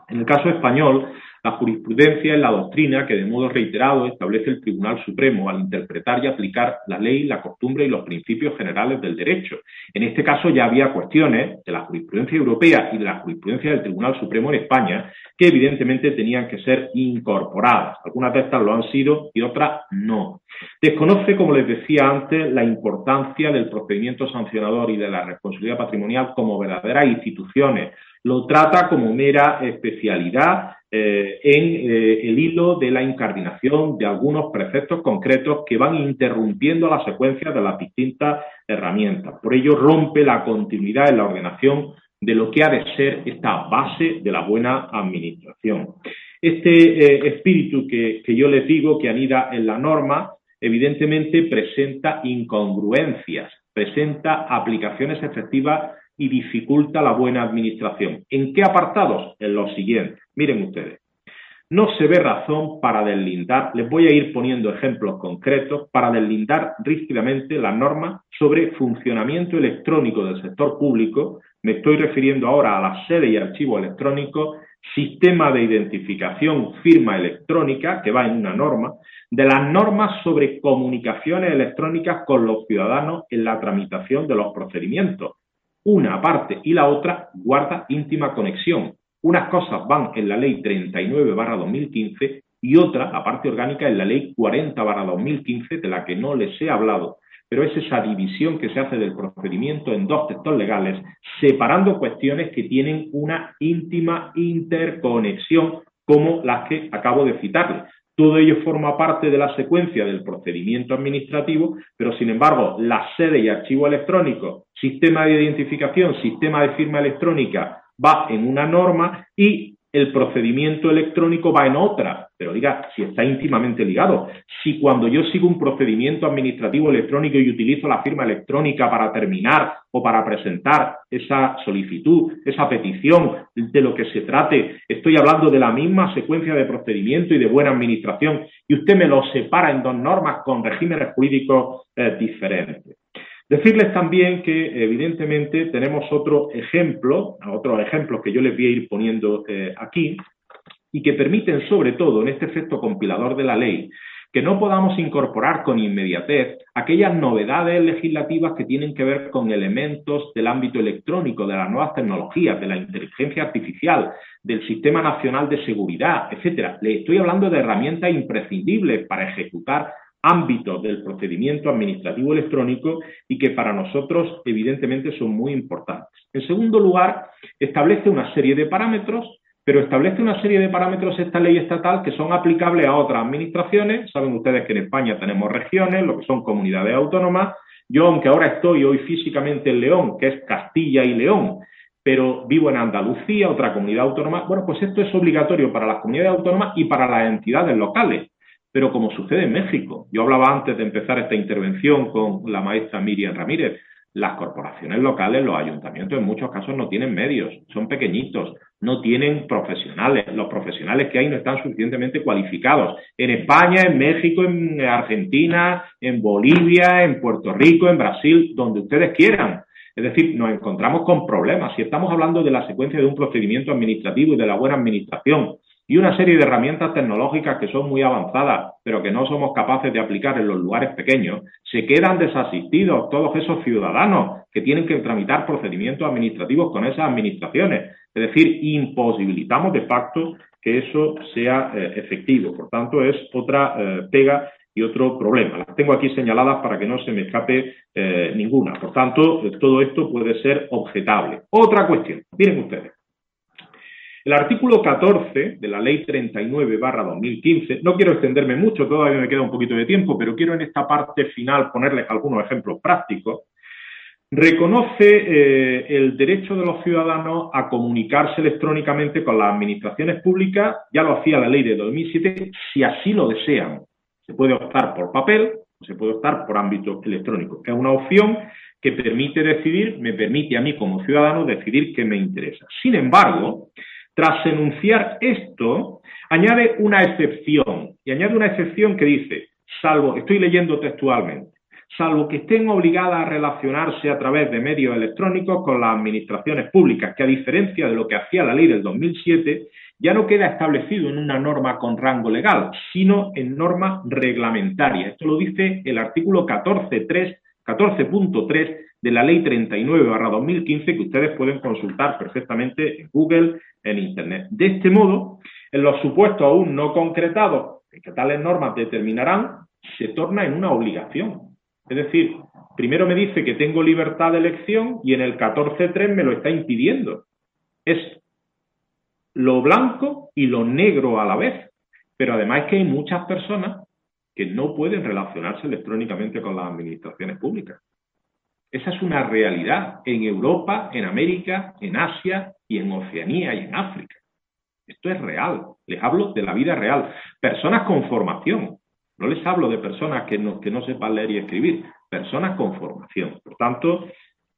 En el caso español, la jurisprudencia es la doctrina que de modo reiterado establece el Tribunal Supremo al interpretar y aplicar la ley, la costumbre y los principios generales del derecho. En este caso ya había cuestiones de la jurisprudencia europea y de la jurisprudencia del Tribunal Supremo en España que evidentemente tenían que ser incorporadas. Algunas de estas lo han sido y otras no. Desconoce, como les decía antes, la importancia del procedimiento sancionador y de la responsabilidad patrimonial como verdaderas instituciones. Lo trata como mera especialidad eh, en eh, el hilo de la incardinación de algunos preceptos concretos que van interrumpiendo la secuencia de las distintas herramientas. Por ello, rompe la continuidad en la ordenación de lo que ha de ser esta base de la buena administración. Este eh, espíritu que, que yo les digo que anida en la norma, evidentemente presenta incongruencias, presenta aplicaciones efectivas y dificulta la buena administración. ¿En qué apartados? En los siguientes. Miren ustedes. No se ve razón para deslindar, les voy a ir poniendo ejemplos concretos, para deslindar rígidamente las normas sobre funcionamiento electrónico del sector público. Me estoy refiriendo ahora a la sede y archivo electrónico, sistema de identificación, firma electrónica, que va en una norma, de las normas sobre comunicaciones electrónicas con los ciudadanos en la tramitación de los procedimientos. Una parte y la otra guarda íntima conexión. Unas cosas van en la ley 39 2015 y otra, la parte orgánica, en la ley 40 2015, de la que no les he hablado, pero es esa división que se hace del procedimiento en dos textos legales, separando cuestiones que tienen una íntima interconexión, como las que acabo de citarles. Todo ello forma parte de la secuencia del procedimiento administrativo, pero sin embargo, la sede y archivo electrónico, sistema de identificación, sistema de firma electrónica, va en una norma y el procedimiento electrónico va en otra, pero diga, si está íntimamente ligado. Si cuando yo sigo un procedimiento administrativo electrónico y utilizo la firma electrónica para terminar o para presentar esa solicitud, esa petición de lo que se trate, estoy hablando de la misma secuencia de procedimiento y de buena administración, y usted me lo separa en dos normas con regímenes jurídicos eh, diferentes. Decirles también que, evidentemente, tenemos otro ejemplo, otros ejemplos que yo les voy a ir poniendo eh, aquí, y que permiten, sobre todo, en este efecto compilador de la ley, que no podamos incorporar con inmediatez aquellas novedades legislativas que tienen que ver con elementos del ámbito electrónico, de las nuevas tecnologías, de la inteligencia artificial, del Sistema Nacional de Seguridad, etcétera. Le estoy hablando de herramientas imprescindibles para ejecutar ámbitos del procedimiento administrativo electrónico y que para nosotros evidentemente son muy importantes. En segundo lugar, establece una serie de parámetros, pero establece una serie de parámetros esta ley estatal que son aplicables a otras administraciones. Saben ustedes que en España tenemos regiones, lo que son comunidades autónomas. Yo, aunque ahora estoy hoy físicamente en León, que es Castilla y León, pero vivo en Andalucía, otra comunidad autónoma, bueno, pues esto es obligatorio para las comunidades autónomas y para las entidades locales. Pero como sucede en México, yo hablaba antes de empezar esta intervención con la maestra Miriam Ramírez, las corporaciones locales, los ayuntamientos en muchos casos no tienen medios, son pequeñitos, no tienen profesionales, los profesionales que hay no están suficientemente cualificados. En España, en México, en Argentina, en Bolivia, en Puerto Rico, en Brasil, donde ustedes quieran. Es decir, nos encontramos con problemas. Si estamos hablando de la secuencia de un procedimiento administrativo y de la buena administración, y una serie de herramientas tecnológicas que son muy avanzadas, pero que no somos capaces de aplicar en los lugares pequeños, se quedan desasistidos todos esos ciudadanos que tienen que tramitar procedimientos administrativos con esas administraciones. Es decir, imposibilitamos de facto que eso sea eh, efectivo. Por tanto, es otra eh, pega y otro problema. Las tengo aquí señaladas para que no se me escape eh, ninguna. Por tanto, todo esto puede ser objetable. Otra cuestión. Miren ustedes. El artículo 14 de la Ley 39 2015, no quiero extenderme mucho, todavía me queda un poquito de tiempo, pero quiero en esta parte final ponerles algunos ejemplos prácticos. Reconoce eh, el derecho de los ciudadanos a comunicarse electrónicamente con las administraciones públicas, ya lo hacía la ley de 2007, si así lo desean. Se puede optar por papel o se puede optar por ámbito electrónico. Es una opción que permite decidir, me permite a mí como ciudadano decidir qué me interesa. Sin embargo, tras enunciar esto, añade una excepción, y añade una excepción que dice, salvo, estoy leyendo textualmente, salvo que estén obligadas a relacionarse a través de medios electrónicos con las administraciones públicas, que a diferencia de lo que hacía la ley del 2007, ya no queda establecido en una norma con rango legal, sino en norma reglamentaria. Esto lo dice el artículo 14.3 14.3 de la Ley 39-2015 que ustedes pueden consultar perfectamente en Google, en Internet. De este modo, en los supuestos aún no concretados que tales normas determinarán, se torna en una obligación. Es decir, primero me dice que tengo libertad de elección y en el 14.3 me lo está impidiendo. Es lo blanco y lo negro a la vez. Pero además que hay muchas personas que no pueden relacionarse electrónicamente con las administraciones públicas. Esa es una realidad en Europa, en América, en Asia y en Oceanía y en África. Esto es real. Les hablo de la vida real. Personas con formación. No les hablo de personas que no, que no sepan leer y escribir. Personas con formación. Por tanto,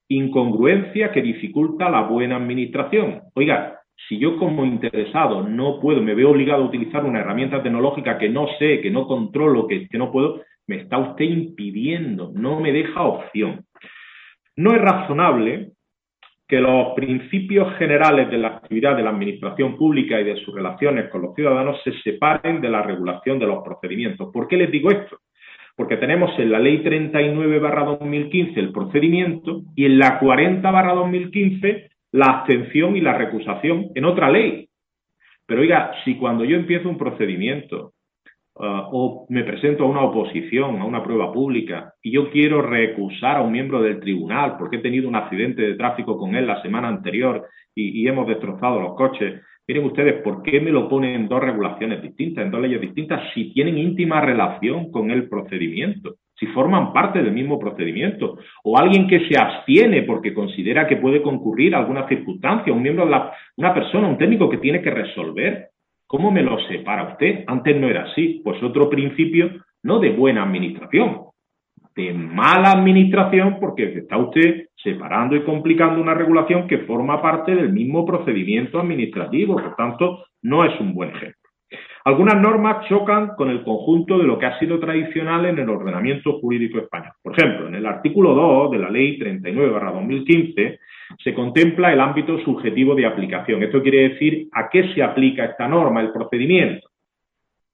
incongruencia que dificulta la buena administración. Oiga, si yo como interesado no puedo, me veo obligado a utilizar una herramienta tecnológica que no sé, que no controlo, que, que no puedo, me está usted impidiendo, no me deja opción. No es razonable que los principios generales de la actividad de la administración pública y de sus relaciones con los ciudadanos se separen de la regulación de los procedimientos. ¿Por qué les digo esto? Porque tenemos en la ley 39-2015 el procedimiento y en la 40-2015 la abstención y la recusación en otra ley. Pero oiga, si cuando yo empiezo un procedimiento uh, o me presento a una oposición, a una prueba pública, y yo quiero recusar a un miembro del tribunal porque he tenido un accidente de tráfico con él la semana anterior y, y hemos destrozado los coches, miren ustedes, ¿por qué me lo ponen en dos regulaciones distintas, en dos leyes distintas, si tienen íntima relación con el procedimiento? si forman parte del mismo procedimiento, o alguien que se abstiene porque considera que puede concurrir a alguna circunstancia, un miembro de la, una persona, un técnico que tiene que resolver. ¿Cómo me lo separa usted? Antes no era así. Pues otro principio, no de buena administración, de mala administración, porque está usted separando y complicando una regulación que forma parte del mismo procedimiento administrativo. Por tanto, no es un buen ejemplo. Algunas normas chocan con el conjunto de lo que ha sido tradicional en el ordenamiento jurídico español. Por ejemplo, en el artículo 2 de la Ley 39-2015 se contempla el ámbito subjetivo de aplicación. Esto quiere decir a qué se aplica esta norma, el procedimiento.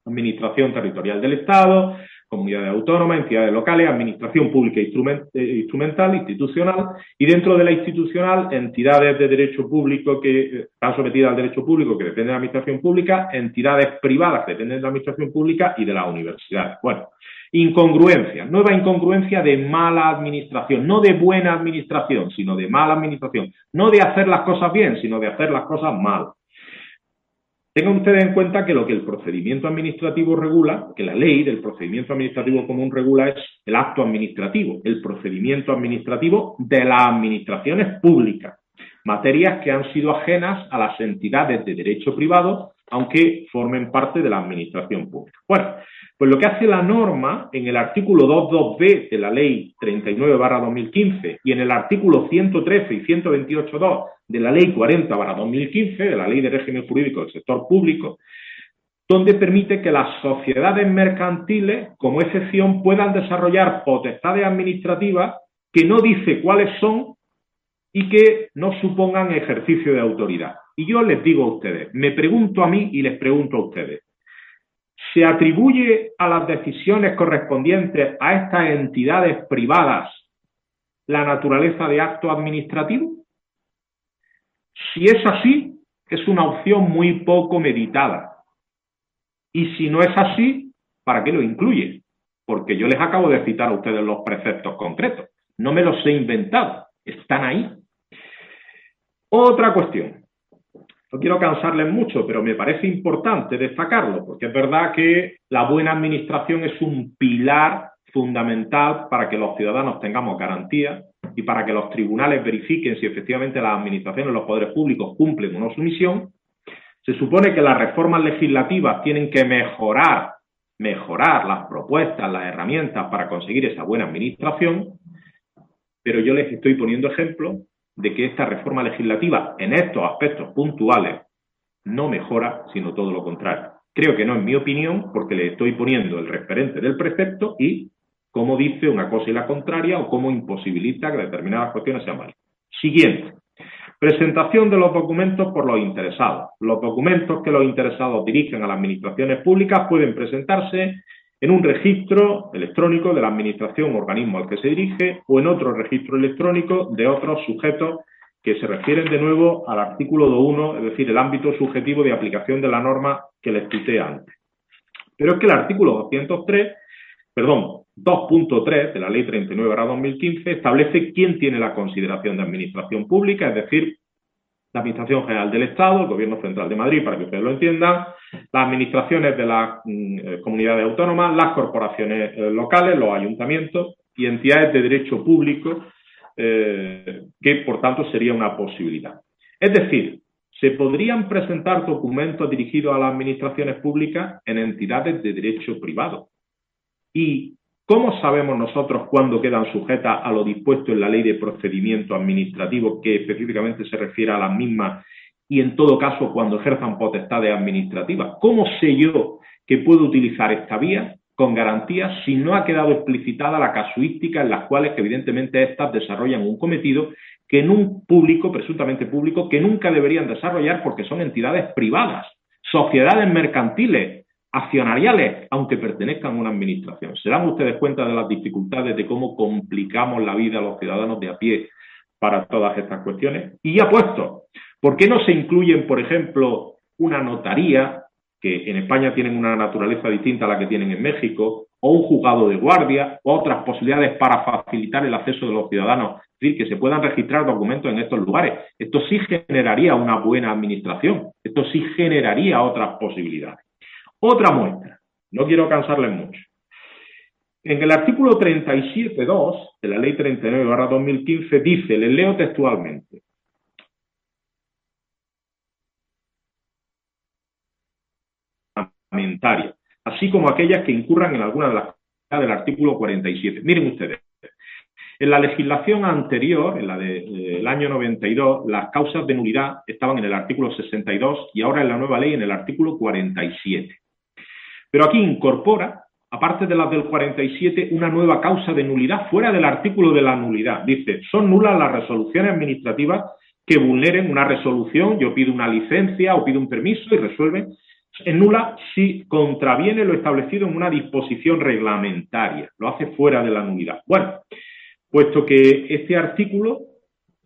Administración territorial del Estado, comunidades autónomas, entidades locales, administración pública eh, instrumental, institucional, y dentro de la institucional, entidades de derecho público que eh, están sometidas al derecho público, que dependen de la administración pública, entidades privadas que dependen de la administración pública y de la universidad. Bueno, incongruencia, nueva incongruencia de mala administración, no de buena administración, sino de mala administración, no de hacer las cosas bien, sino de hacer las cosas mal. Tengan ustedes en cuenta que lo que el procedimiento administrativo regula, que la ley del procedimiento administrativo común regula es el acto administrativo, el procedimiento administrativo de las administraciones públicas, materias que han sido ajenas a las entidades de derecho privado, aunque formen parte de la administración pública. Bueno, pues lo que hace la norma en el artículo 22b de la ley 39-2015 y en el artículo 113 y 128.2 de la ley 40-2015, de la ley de régimen jurídico del sector público, donde permite que las sociedades mercantiles, como excepción, puedan desarrollar potestades administrativas que no dice cuáles son y que no supongan ejercicio de autoridad. Y yo les digo a ustedes, me pregunto a mí y les pregunto a ustedes, ¿Se atribuye a las decisiones correspondientes a estas entidades privadas la naturaleza de acto administrativo? Si es así, es una opción muy poco meditada. Y si no es así, ¿para qué lo incluye? Porque yo les acabo de citar a ustedes los preceptos concretos. No me los he inventado, están ahí. Otra cuestión. No quiero cansarles mucho, pero me parece importante destacarlo, porque es verdad que la buena administración es un pilar fundamental para que los ciudadanos tengamos garantías y para que los tribunales verifiquen si efectivamente las administraciones, los poderes públicos cumplen o no su misión. Se supone que las reformas legislativas tienen que mejorar, mejorar las propuestas, las herramientas para conseguir esa buena administración, pero yo les estoy poniendo ejemplos de que esta reforma legislativa en estos aspectos puntuales no mejora, sino todo lo contrario. Creo que no es mi opinión, porque le estoy poniendo el referente del precepto y cómo dice una cosa y la contraria o cómo imposibilita que determinadas cuestiones sean válidas. Siguiente. Presentación de los documentos por los interesados. Los documentos que los interesados dirigen a las administraciones públicas pueden presentarse en un registro electrónico de la administración o organismo al que se dirige o en otro registro electrónico de otros sujetos que se refieren de nuevo al artículo 2.1, es decir, el ámbito subjetivo de aplicación de la norma que les cité antes. Pero es que el artículo 203, perdón, 2.3 de la Ley 39-2015 establece quién tiene la consideración de administración pública, es decir, la Administración General del Estado, el Gobierno Central de Madrid, para que ustedes lo entiendan, las administraciones de las mm, eh, comunidades autónomas, las corporaciones eh, locales, los ayuntamientos y entidades de derecho público eh, que por tanto sería una posibilidad. Es decir, se podrían presentar documentos dirigidos a las administraciones públicas en entidades de derecho privado. ¿Y cómo sabemos nosotros cuándo quedan sujetas a lo dispuesto en la ley de procedimiento administrativo que específicamente se refiere a las mismas y en todo caso cuando ejerzan potestades administrativas? ¿Cómo sé yo que puedo utilizar esta vía con garantías si no ha quedado explicitada la casuística en las cuales evidentemente éstas desarrollan un cometido que en un público, presuntamente público, que nunca deberían desarrollar porque son entidades privadas, sociedades mercantiles, accionariales, aunque pertenezcan a una administración. ¿Se dan ustedes cuenta de las dificultades de cómo complicamos la vida a los ciudadanos de a pie para todas estas cuestiones? Y ya puesto, ¿por qué no se incluyen, por ejemplo, una notaría, que en España tienen una naturaleza distinta a la que tienen en México, o un juzgado de guardia, o otras posibilidades para facilitar el acceso de los ciudadanos, es decir, que se puedan registrar documentos en estos lugares. Esto sí generaría una buena administración, esto sí generaría otras posibilidades. Otra muestra, no quiero cansarles mucho. En el artículo 37.2 de la Ley 39-2015 dice, les leo textualmente, así como aquellas que incurran en alguna de las del artículo 47. Miren ustedes, en la legislación anterior, en la del año 92, las causas de nulidad estaban en el artículo 62 y ahora en la nueva ley en el artículo 47. Pero aquí incorpora, aparte de las del 47, una nueva causa de nulidad fuera del artículo de la nulidad. Dice, son nulas las resoluciones administrativas que vulneren una resolución, yo pido una licencia o pido un permiso y resuelven es nula si contraviene lo establecido en una disposición reglamentaria, lo hace fuera de la nulidad. Bueno, puesto que este artículo,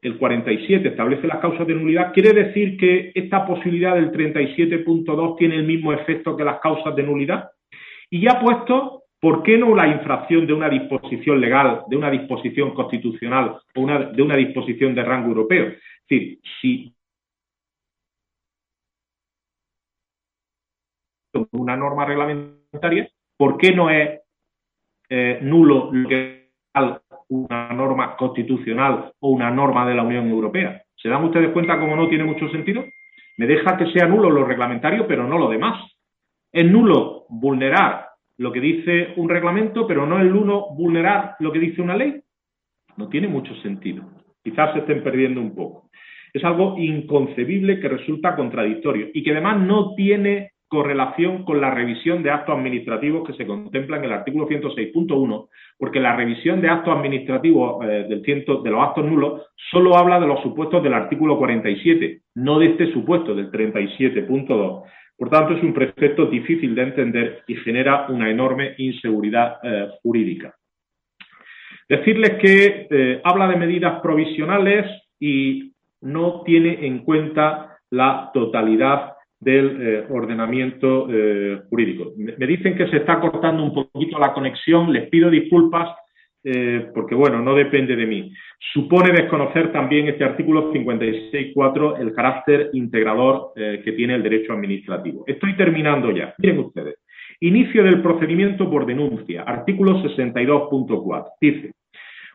el 47, establece las causas de nulidad, quiere decir que esta posibilidad del 37.2 tiene el mismo efecto que las causas de nulidad. Y ya puesto, ¿por qué no la infracción de una disposición legal, de una disposición constitucional o de una disposición de rango europeo? Es decir, si una norma reglamentaria, ¿por qué no es eh, nulo lo que una norma constitucional o una norma de la Unión Europea? ¿Se dan ustedes cuenta cómo no tiene mucho sentido? Me deja que sea nulo lo reglamentario, pero no lo demás. Es nulo vulnerar lo que dice un reglamento, pero no es nulo vulnerar lo que dice una ley. No tiene mucho sentido. Quizás se estén perdiendo un poco. Es algo inconcebible que resulta contradictorio y que además no tiene correlación con la revisión de actos administrativos que se contempla en el artículo 106.1, porque la revisión de actos administrativos eh, del ciento, de los actos nulos solo habla de los supuestos del artículo 47, no de este supuesto del 37.2. Por tanto, es un precepto difícil de entender y genera una enorme inseguridad eh, jurídica. Decirles que eh, habla de medidas provisionales y no tiene en cuenta la totalidad del eh, ordenamiento eh, jurídico. Me, dicen que se está cortando un poquito la conexión, les pido disculpas eh, porque, bueno, no depende de mí. Supone desconocer también este artículo 56.4 el carácter integrador que tiene el derecho administrativo. Estoy terminando ya. Miren ustedes. Inicio del procedimiento por denuncia, artículo 62.4. Dice,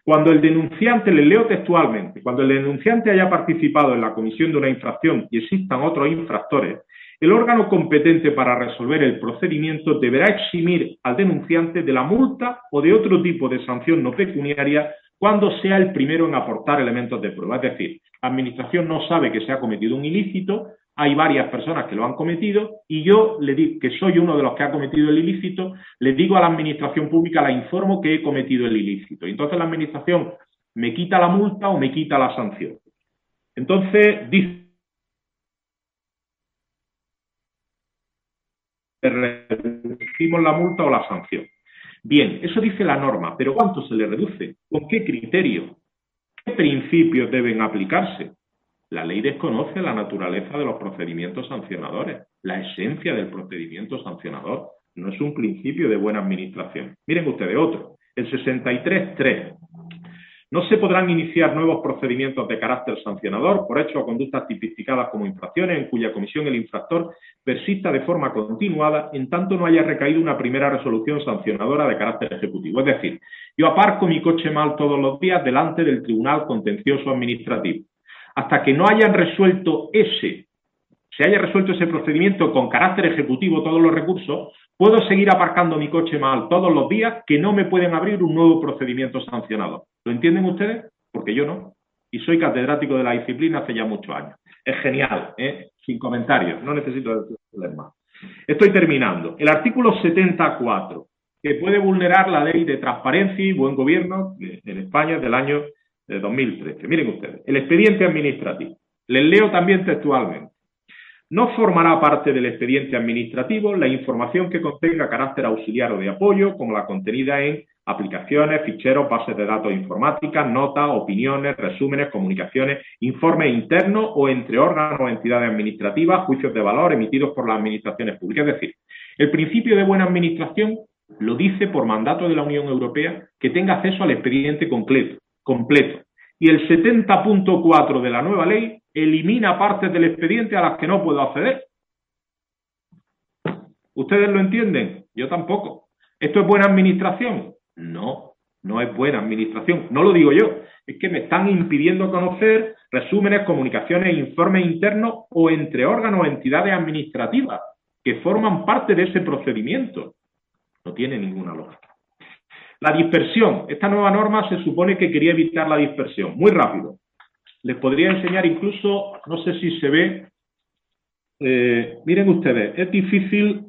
cuando el denunciante, le leo textualmente, cuando el denunciante haya participado en la comisión de una infracción y existan otros infractores, el órgano competente para resolver el procedimiento deberá eximir al denunciante de la multa o de otro tipo de sanción no pecuniaria cuando sea el primero en aportar elementos de prueba. Es decir, la Administración no sabe que se ha cometido un ilícito, hay varias personas que lo han cometido y yo le digo que soy uno de los que ha cometido el ilícito, le digo a la administración pública, la informo que he cometido el ilícito. Entonces la administración me quita la multa o me quita la sanción. Entonces dice reducimos la multa o la sanción. Bien, eso dice la norma, pero ¿cuánto se le reduce? ¿Con qué criterio? ¿Qué principios deben aplicarse? La ley desconoce la naturaleza de los procedimientos sancionadores, la esencia del procedimiento sancionador. No es un principio de buena administración. Miren ustedes otro, el 63.3. No se podrán iniciar nuevos procedimientos de carácter sancionador por hechos o conductas tipificadas como infracciones en cuya comisión el infractor persista de forma continuada en tanto no haya recaído una primera resolución sancionadora de carácter ejecutivo. Es decir, yo aparco mi coche mal todos los días delante del Tribunal Contencioso Administrativo. Hasta que no hayan resuelto ese, se haya resuelto ese procedimiento con carácter ejecutivo todos los recursos, puedo seguir aparcando mi coche mal todos los días que no me pueden abrir un nuevo procedimiento sancionador. ¿Lo entienden ustedes? Porque yo no. Y soy catedrático de la disciplina hace ya muchos años. Es genial, ¿eh? sin comentarios, no necesito leer más. Estoy terminando. El artículo 74, que puede vulnerar la ley de transparencia y buen gobierno en España del año 2013. Miren ustedes, el expediente administrativo. Les leo también textualmente. No formará parte del expediente administrativo la información que contenga carácter auxiliar o de apoyo, como la contenida en aplicaciones, ficheros, bases de datos informáticas, notas, opiniones, resúmenes, comunicaciones, informes internos o entre órganos o entidades administrativas, juicios de valor emitidos por las administraciones públicas. Es decir, el principio de buena administración lo dice por mandato de la Unión Europea que tenga acceso al expediente completo. Completo. Y el 70.4 de la nueva ley elimina partes del expediente a las que no puedo acceder. ¿Ustedes lo entienden? Yo tampoco. ¿Esto es buena administración? No, no es buena administración. No lo digo yo. Es que me están impidiendo conocer resúmenes, comunicaciones, informes internos o entre órganos o entidades administrativas que forman parte de ese procedimiento. No tiene ninguna lógica. La dispersión. Esta nueva norma se supone que quería evitar la dispersión. Muy rápido. Les podría enseñar incluso, no sé si se ve, eh, miren ustedes, es difícil,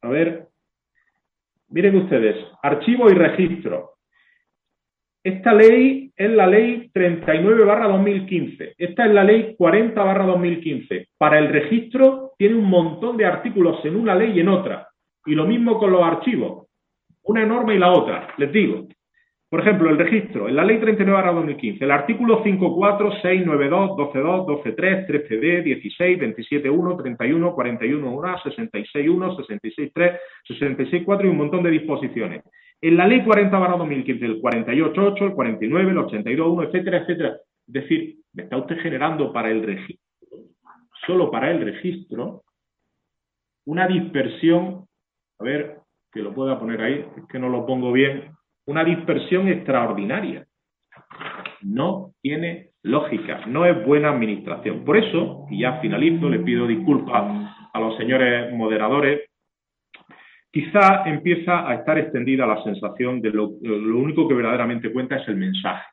a ver, miren ustedes, archivo y registro. Esta ley es la ley 39 barra 2015. Esta es la ley 40 barra 2015. Para el registro tiene un montón de artículos en una ley y en otra. Y lo mismo con los archivos. Una norma y la otra, les digo. Por ejemplo, el registro, en la Ley 39-2015, el artículo 5.4, 692, 12.2, 12.3, 13D, 16, 27.1, 31, 41.1, 66.1, 66.3, 66.4 y un montón de disposiciones. En la Ley 40-2015, el 48.8, el 49, el 82.1, etcétera, etcétera. Es decir, me está usted generando para el registro, solo para el registro, una dispersión, a ver, que lo pueda poner ahí, es que no lo pongo bien, una dispersión extraordinaria. No tiene lógica, no es buena administración. Por eso, y ya finalizo, le pido disculpas a los señores moderadores, quizá empieza a estar extendida la sensación de lo, lo único que verdaderamente cuenta es el mensaje.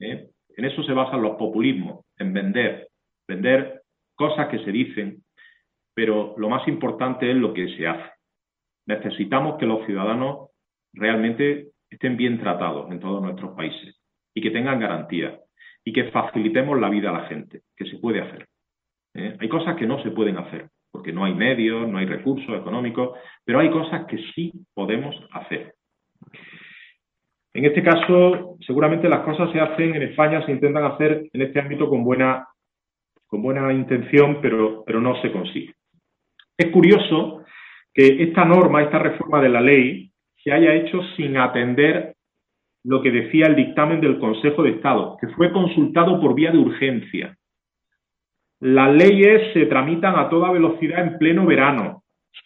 ¿eh? En eso se basan los populismos, en vender, vender cosas que se dicen, pero lo más importante es lo que se hace. Necesitamos que los ciudadanos realmente estén bien tratados en todos nuestros países y que tengan garantía y que facilitemos la vida a la gente, que se puede hacer. ¿eh? Hay cosas que no se pueden hacer, porque no hay medios, no hay recursos económicos, pero hay cosas que sí podemos hacer. En este caso, seguramente las cosas se hacen en España, se intentan hacer en este ámbito con buena, con buena intención, pero, pero no se consigue. Es curioso que esta norma, esta reforma de la ley, se haya hecho sin atender lo que decía el dictamen del Consejo de Estado, que fue consultado por vía de urgencia. Las leyes se tramitan a toda velocidad en pleno verano,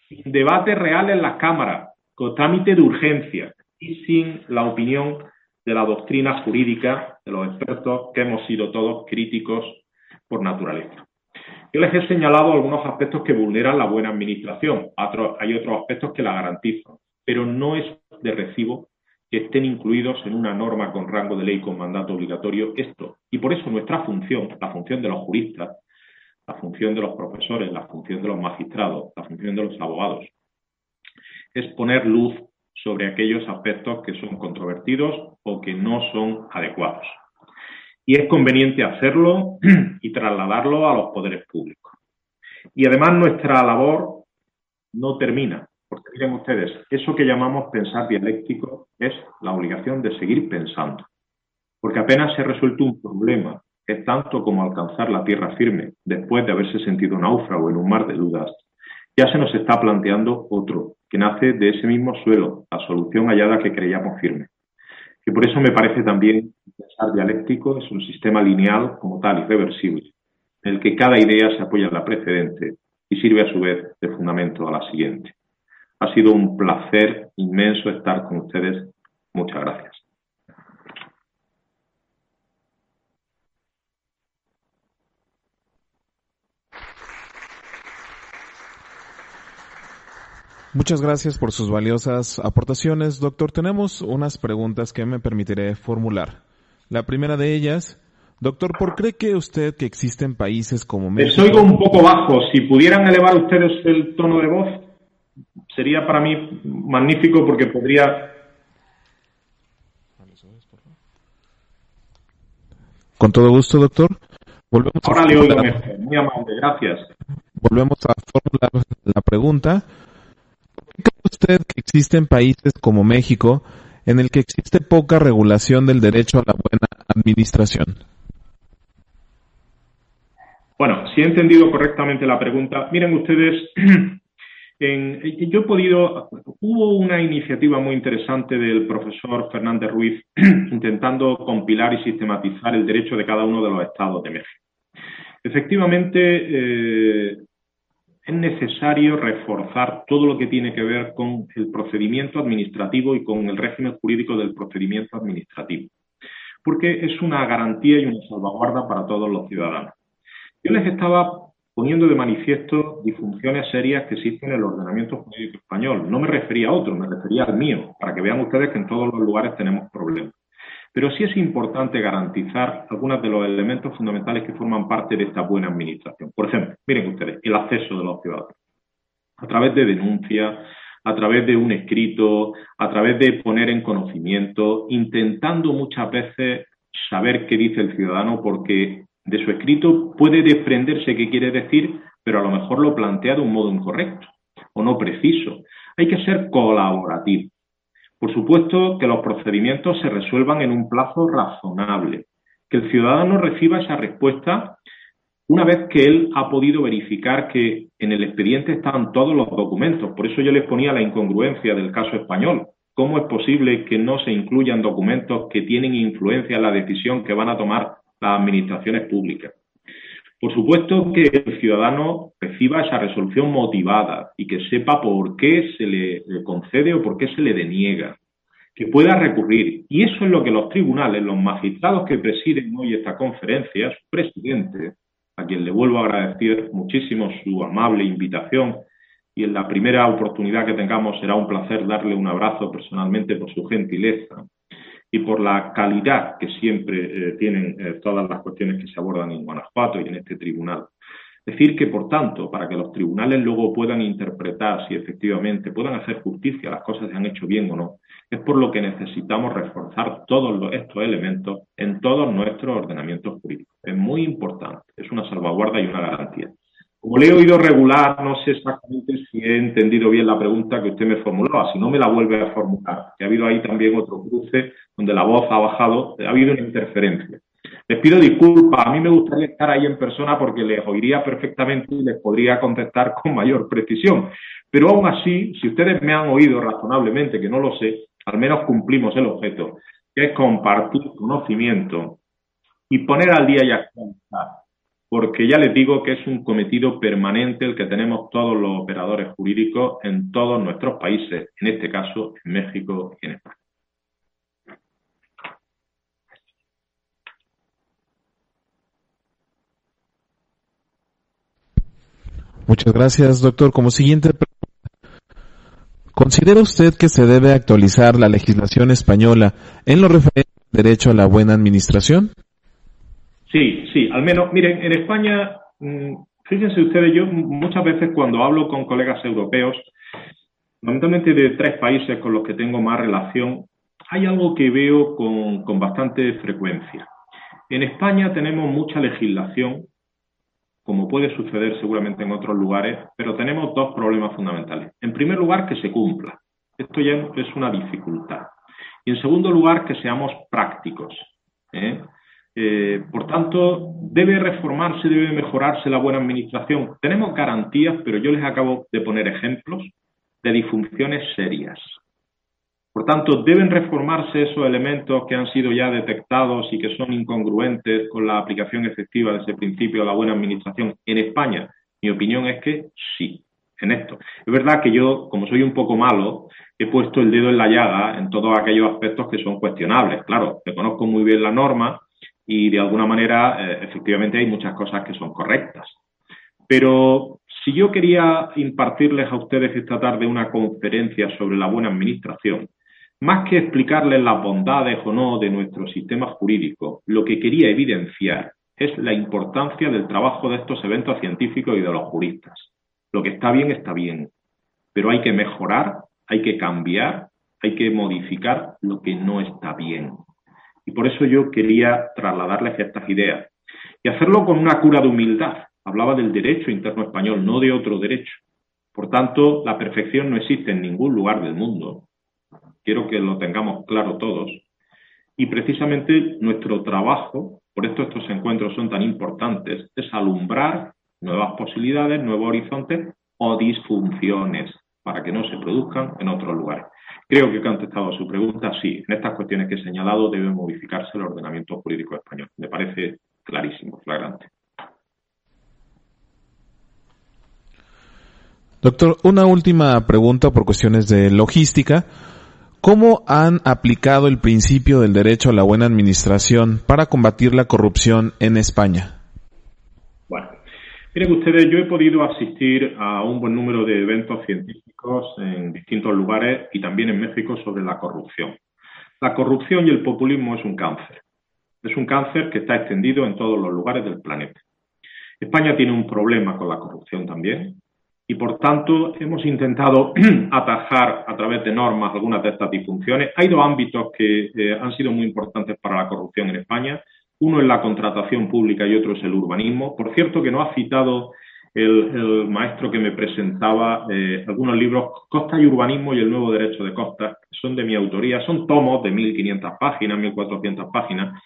sin debate real en las cámaras, con trámite de urgencia y sin la opinión de la doctrina jurídica de los expertos que hemos sido todos críticos por naturaleza. Yo les he señalado algunos aspectos que vulneran la buena administración, hay otros aspectos que la garantizan pero no es de recibo que estén incluidos en una norma con rango de ley con mandato obligatorio esto. Y por eso nuestra función, la función de los juristas, la función de los profesores, la función de los magistrados, la función de los abogados, es poner luz sobre aquellos aspectos que son controvertidos o que no son adecuados. Y es conveniente hacerlo y trasladarlo a los poderes públicos. Y además nuestra labor no termina. Porque miren ustedes, eso que llamamos pensar dialéctico es la obligación de seguir pensando. Porque apenas se resuelto un problema, es tanto como alcanzar la tierra firme después de haberse sentido náufrago en un mar de dudas. Ya se nos está planteando otro, que nace de ese mismo suelo, la solución hallada que creíamos firme. Que por eso me parece también pensar dialéctico es un sistema lineal como tal, irreversible, en el que cada idea se apoya en la precedente y sirve a su vez de fundamento a la siguiente. Ha sido un placer inmenso estar con ustedes. Muchas gracias. Muchas gracias por sus valiosas aportaciones. Doctor, tenemos unas preguntas que me permitiré formular. La primera de ellas, doctor, ¿por qué cree usted que existen países como México? Les oigo un poco bajo. Si pudieran elevar ustedes el tono de voz, sería para mí magnífico porque podría... Con todo gusto, doctor. Volvemos Ahora le oigo mejor. Muy amable, gracias. Volvemos a formular la pregunta que existen países como México en el que existe poca regulación del derecho a la buena administración? Bueno, si he entendido correctamente la pregunta, miren ustedes, yo he podido, hubo una iniciativa muy interesante del profesor Fernández Ruiz intentando compilar y sistematizar el derecho de cada uno de los estados de México. Efectivamente, eh, es necesario reforzar todo lo que tiene que ver con el procedimiento administrativo y con el régimen jurídico del procedimiento administrativo, porque es una garantía y una salvaguarda para todos los ciudadanos. Yo les estaba poniendo de manifiesto disfunciones serias que existen en el ordenamiento jurídico español. No me refería a otro, me refería al mío, para que vean ustedes que en todos los lugares tenemos problemas. Pero sí es importante garantizar algunos de los elementos fundamentales que forman parte de esta buena administración. Por ejemplo, miren ustedes, el acceso de los ciudadanos. A través de denuncia, a través de un escrito, a través de poner en conocimiento, intentando muchas veces saber qué dice el ciudadano, porque de su escrito puede desprenderse qué quiere decir, pero a lo mejor lo plantea de un modo incorrecto o no preciso. Hay que ser colaborativo. Por supuesto que los procedimientos se resuelvan en un plazo razonable, que el ciudadano reciba esa respuesta una vez que él ha podido verificar que en el expediente están todos los documentos. Por eso yo les ponía la incongruencia del caso español. ¿Cómo es posible que no se incluyan documentos que tienen influencia en la decisión que van a tomar las administraciones públicas? Por supuesto que el ciudadano reciba esa resolución motivada y que sepa por qué se le concede o por qué se le deniega, que pueda recurrir. Y eso es lo que los tribunales, los magistrados que presiden hoy esta conferencia, su presidente, a quien le vuelvo a agradecer muchísimo su amable invitación y en la primera oportunidad que tengamos será un placer darle un abrazo personalmente por su gentileza y por la calidad que siempre eh, tienen eh, todas las cuestiones que se abordan en Guanajuato y en este tribunal. Decir que, por tanto, para que los tribunales luego puedan interpretar si efectivamente puedan hacer justicia, las cosas se han hecho bien o no, es por lo que necesitamos reforzar todos estos elementos en todos nuestros ordenamientos jurídicos. Es muy importante, es una salvaguarda y una garantía. Como le he oído regular, no sé exactamente si he entendido bien la pregunta que usted me formuló, si no me la vuelve a formular, que ha habido ahí también otro cruce donde la voz ha bajado, ha habido una interferencia. Les pido disculpas, a mí me gustaría estar ahí en persona porque les oiría perfectamente y les podría contestar con mayor precisión. Pero aún así, si ustedes me han oído razonablemente, que no lo sé, al menos cumplimos el objeto, que es compartir conocimiento y poner al día y actualizar porque ya les digo que es un cometido permanente el que tenemos todos los operadores jurídicos en todos nuestros países, en este caso en México y en España. Muchas gracias, doctor. Como siguiente pregunta, ¿considera usted que se debe actualizar la legislación española en lo referente al derecho a la buena administración? Sí, sí, al menos, miren, en España, mm, fíjense ustedes, yo muchas veces cuando hablo con colegas europeos, fundamentalmente de tres países con los que tengo más relación, hay algo que veo con, con bastante frecuencia. En España tenemos mucha legislación, como puede suceder seguramente en otros lugares, pero tenemos dos problemas fundamentales. En primer lugar, que se cumpla. Esto ya es una dificultad. Y en segundo lugar, que seamos prácticos. ¿eh? Eh, por tanto, debe reformarse, debe mejorarse la buena administración. Tenemos garantías, pero yo les acabo de poner ejemplos de disfunciones serias. Por tanto, deben reformarse esos elementos que han sido ya detectados y que son incongruentes con la aplicación efectiva de ese principio de la buena administración en España. Mi opinión es que sí, en esto. Es verdad que yo, como soy un poco malo, he puesto el dedo en la llaga en todos aquellos aspectos que son cuestionables. Claro, me conozco muy bien la norma y de alguna manera, eh, efectivamente, hay muchas cosas que son correctas. Pero si yo quería impartirles a ustedes esta tarde una conferencia sobre la buena administración, más que explicarles las bondades o no de nuestro sistema jurídico, lo que quería evidenciar es la importancia del trabajo de estos eventos científicos y de los juristas. Lo que está bien está bien, pero hay que mejorar, hay que cambiar, hay que modificar lo que no está bien. Y por eso yo quería trasladarles estas ideas y hacerlo con una cura de humildad. Hablaba del derecho interno español, no de otro derecho. Por tanto, la perfección no existe en ningún lugar del mundo quiero que lo tengamos claro todos. Y precisamente nuestro trabajo, por esto estos encuentros son tan importantes, es alumbrar nuevas posibilidades, nuevos horizontes o disfunciones para que no se produzcan en otros lugares. Creo que he contestado a su pregunta. Sí, en estas cuestiones que he señalado debe modificarse el ordenamiento jurídico español. Me parece clarísimo, flagrante. Doctor, una última pregunta por cuestiones de logística. ¿Cómo han aplicado el principio del derecho a la buena administración para combatir la corrupción en España? Miren ustedes, yo he podido asistir a un buen número de eventos científicos en distintos lugares y también en México sobre la corrupción. La corrupción y el populismo es un cáncer. Es un cáncer que está extendido en todos los lugares del planeta. España tiene un problema con la corrupción también y por tanto hemos intentado atajar a través de normas algunas de estas disfunciones. Hay dos ámbitos que eh, han sido muy importantes para la corrupción en España. Uno es la contratación pública y otro es el urbanismo. Por cierto, que no ha citado el, maestro que me presentaba eh, algunos libros, Costa y Urbanismo y el Nuevo Derecho de Costas, son de mi autoría. Son tomos de 1.500 páginas, 1.400 páginas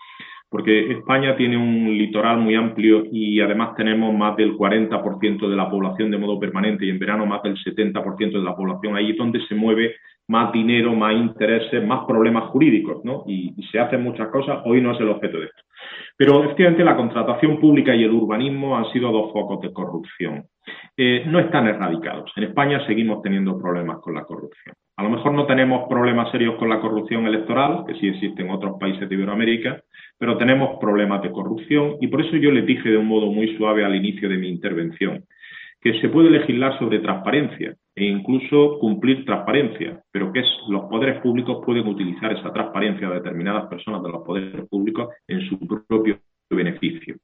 porque España tiene un litoral muy amplio y además tenemos más del 40% de la población de modo permanente y en verano más del 70% de la población. Ahí es donde se mueve más dinero, más intereses, más problemas jurídicos, ¿no? Y, se hacen muchas cosas, hoy no es el objeto de esto. Pero efectivamente la contratación pública y el urbanismo han sido dos focos de corrupción. Eh, no están erradicados. En España seguimos teniendo problemas con la corrupción. A lo mejor no tenemos problemas serios con la corrupción electoral, que sí existen en otros países de Iberoamérica, pero tenemos problemas de corrupción y por eso yo les dije de un modo muy suave al inicio de mi intervención que se puede legislar sobre transparencia e incluso cumplir transparencia, pero que es, los poderes públicos pueden utilizar esa transparencia de determinadas personas de los poderes públicos en su propio beneficio.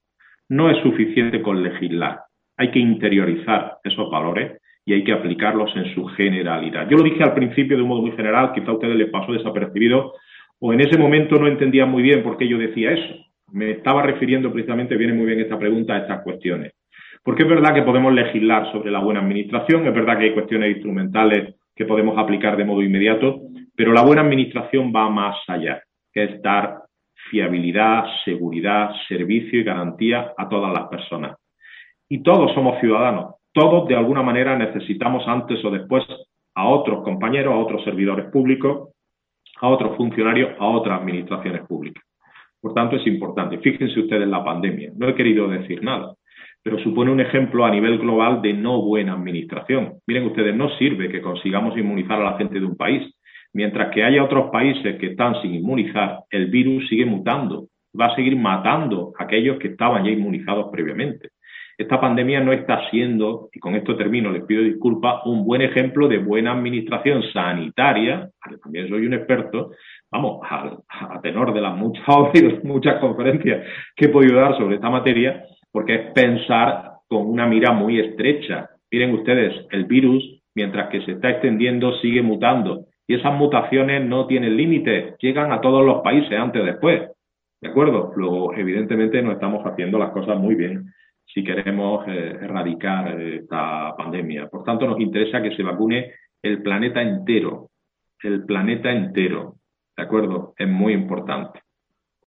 No es suficiente con legislar, hay que interiorizar esos valores y hay que aplicarlos en su generalidad. Yo lo dije al principio de un modo muy general, quizá a ustedes les pasó desapercibido, o en ese momento no entendía muy bien por qué yo decía eso. Me estaba refiriendo precisamente, viene muy bien esta pregunta, a estas cuestiones. Porque es verdad que podemos legislar sobre la buena administración, es verdad que hay cuestiones instrumentales que podemos aplicar de modo inmediato, pero la buena administración va más allá, que es dar fiabilidad, seguridad, servicio y garantía a todas las personas. Y todos somos ciudadanos, todos de alguna manera necesitamos antes o después a otros compañeros, a otros servidores públicos, a otros funcionarios, a otras administraciones públicas. Por tanto, es importante. Fíjense ustedes en la pandemia. No he querido decir nada, pero supone un ejemplo a nivel global de no buena administración. Miren ustedes, no sirve que consigamos inmunizar a la gente de un país. Mientras que haya otros países que están sin inmunizar, el virus sigue mutando. Va a seguir matando a aquellos que estaban ya inmunizados previamente. Esta pandemia no está siendo, y con esto termino, les pido disculpas, un buen ejemplo de buena administración sanitaria, también soy un experto, vamos, a, tenor de las muchas, muchas conferencias que he podido dar sobre esta materia, porque es pensar con una mira muy estrecha. Miren ustedes, el virus, mientras que se está extendiendo, sigue mutando. Y esas mutaciones no tienen límites, llegan a todos los países antes o después. ¿De acuerdo? Luego, evidentemente, no estamos haciendo las cosas muy bien si queremos eh, erradicar eh, esta pandemia. Por tanto, nos interesa que se vacune el planeta entero, el planeta entero, ¿de acuerdo? Es muy importante.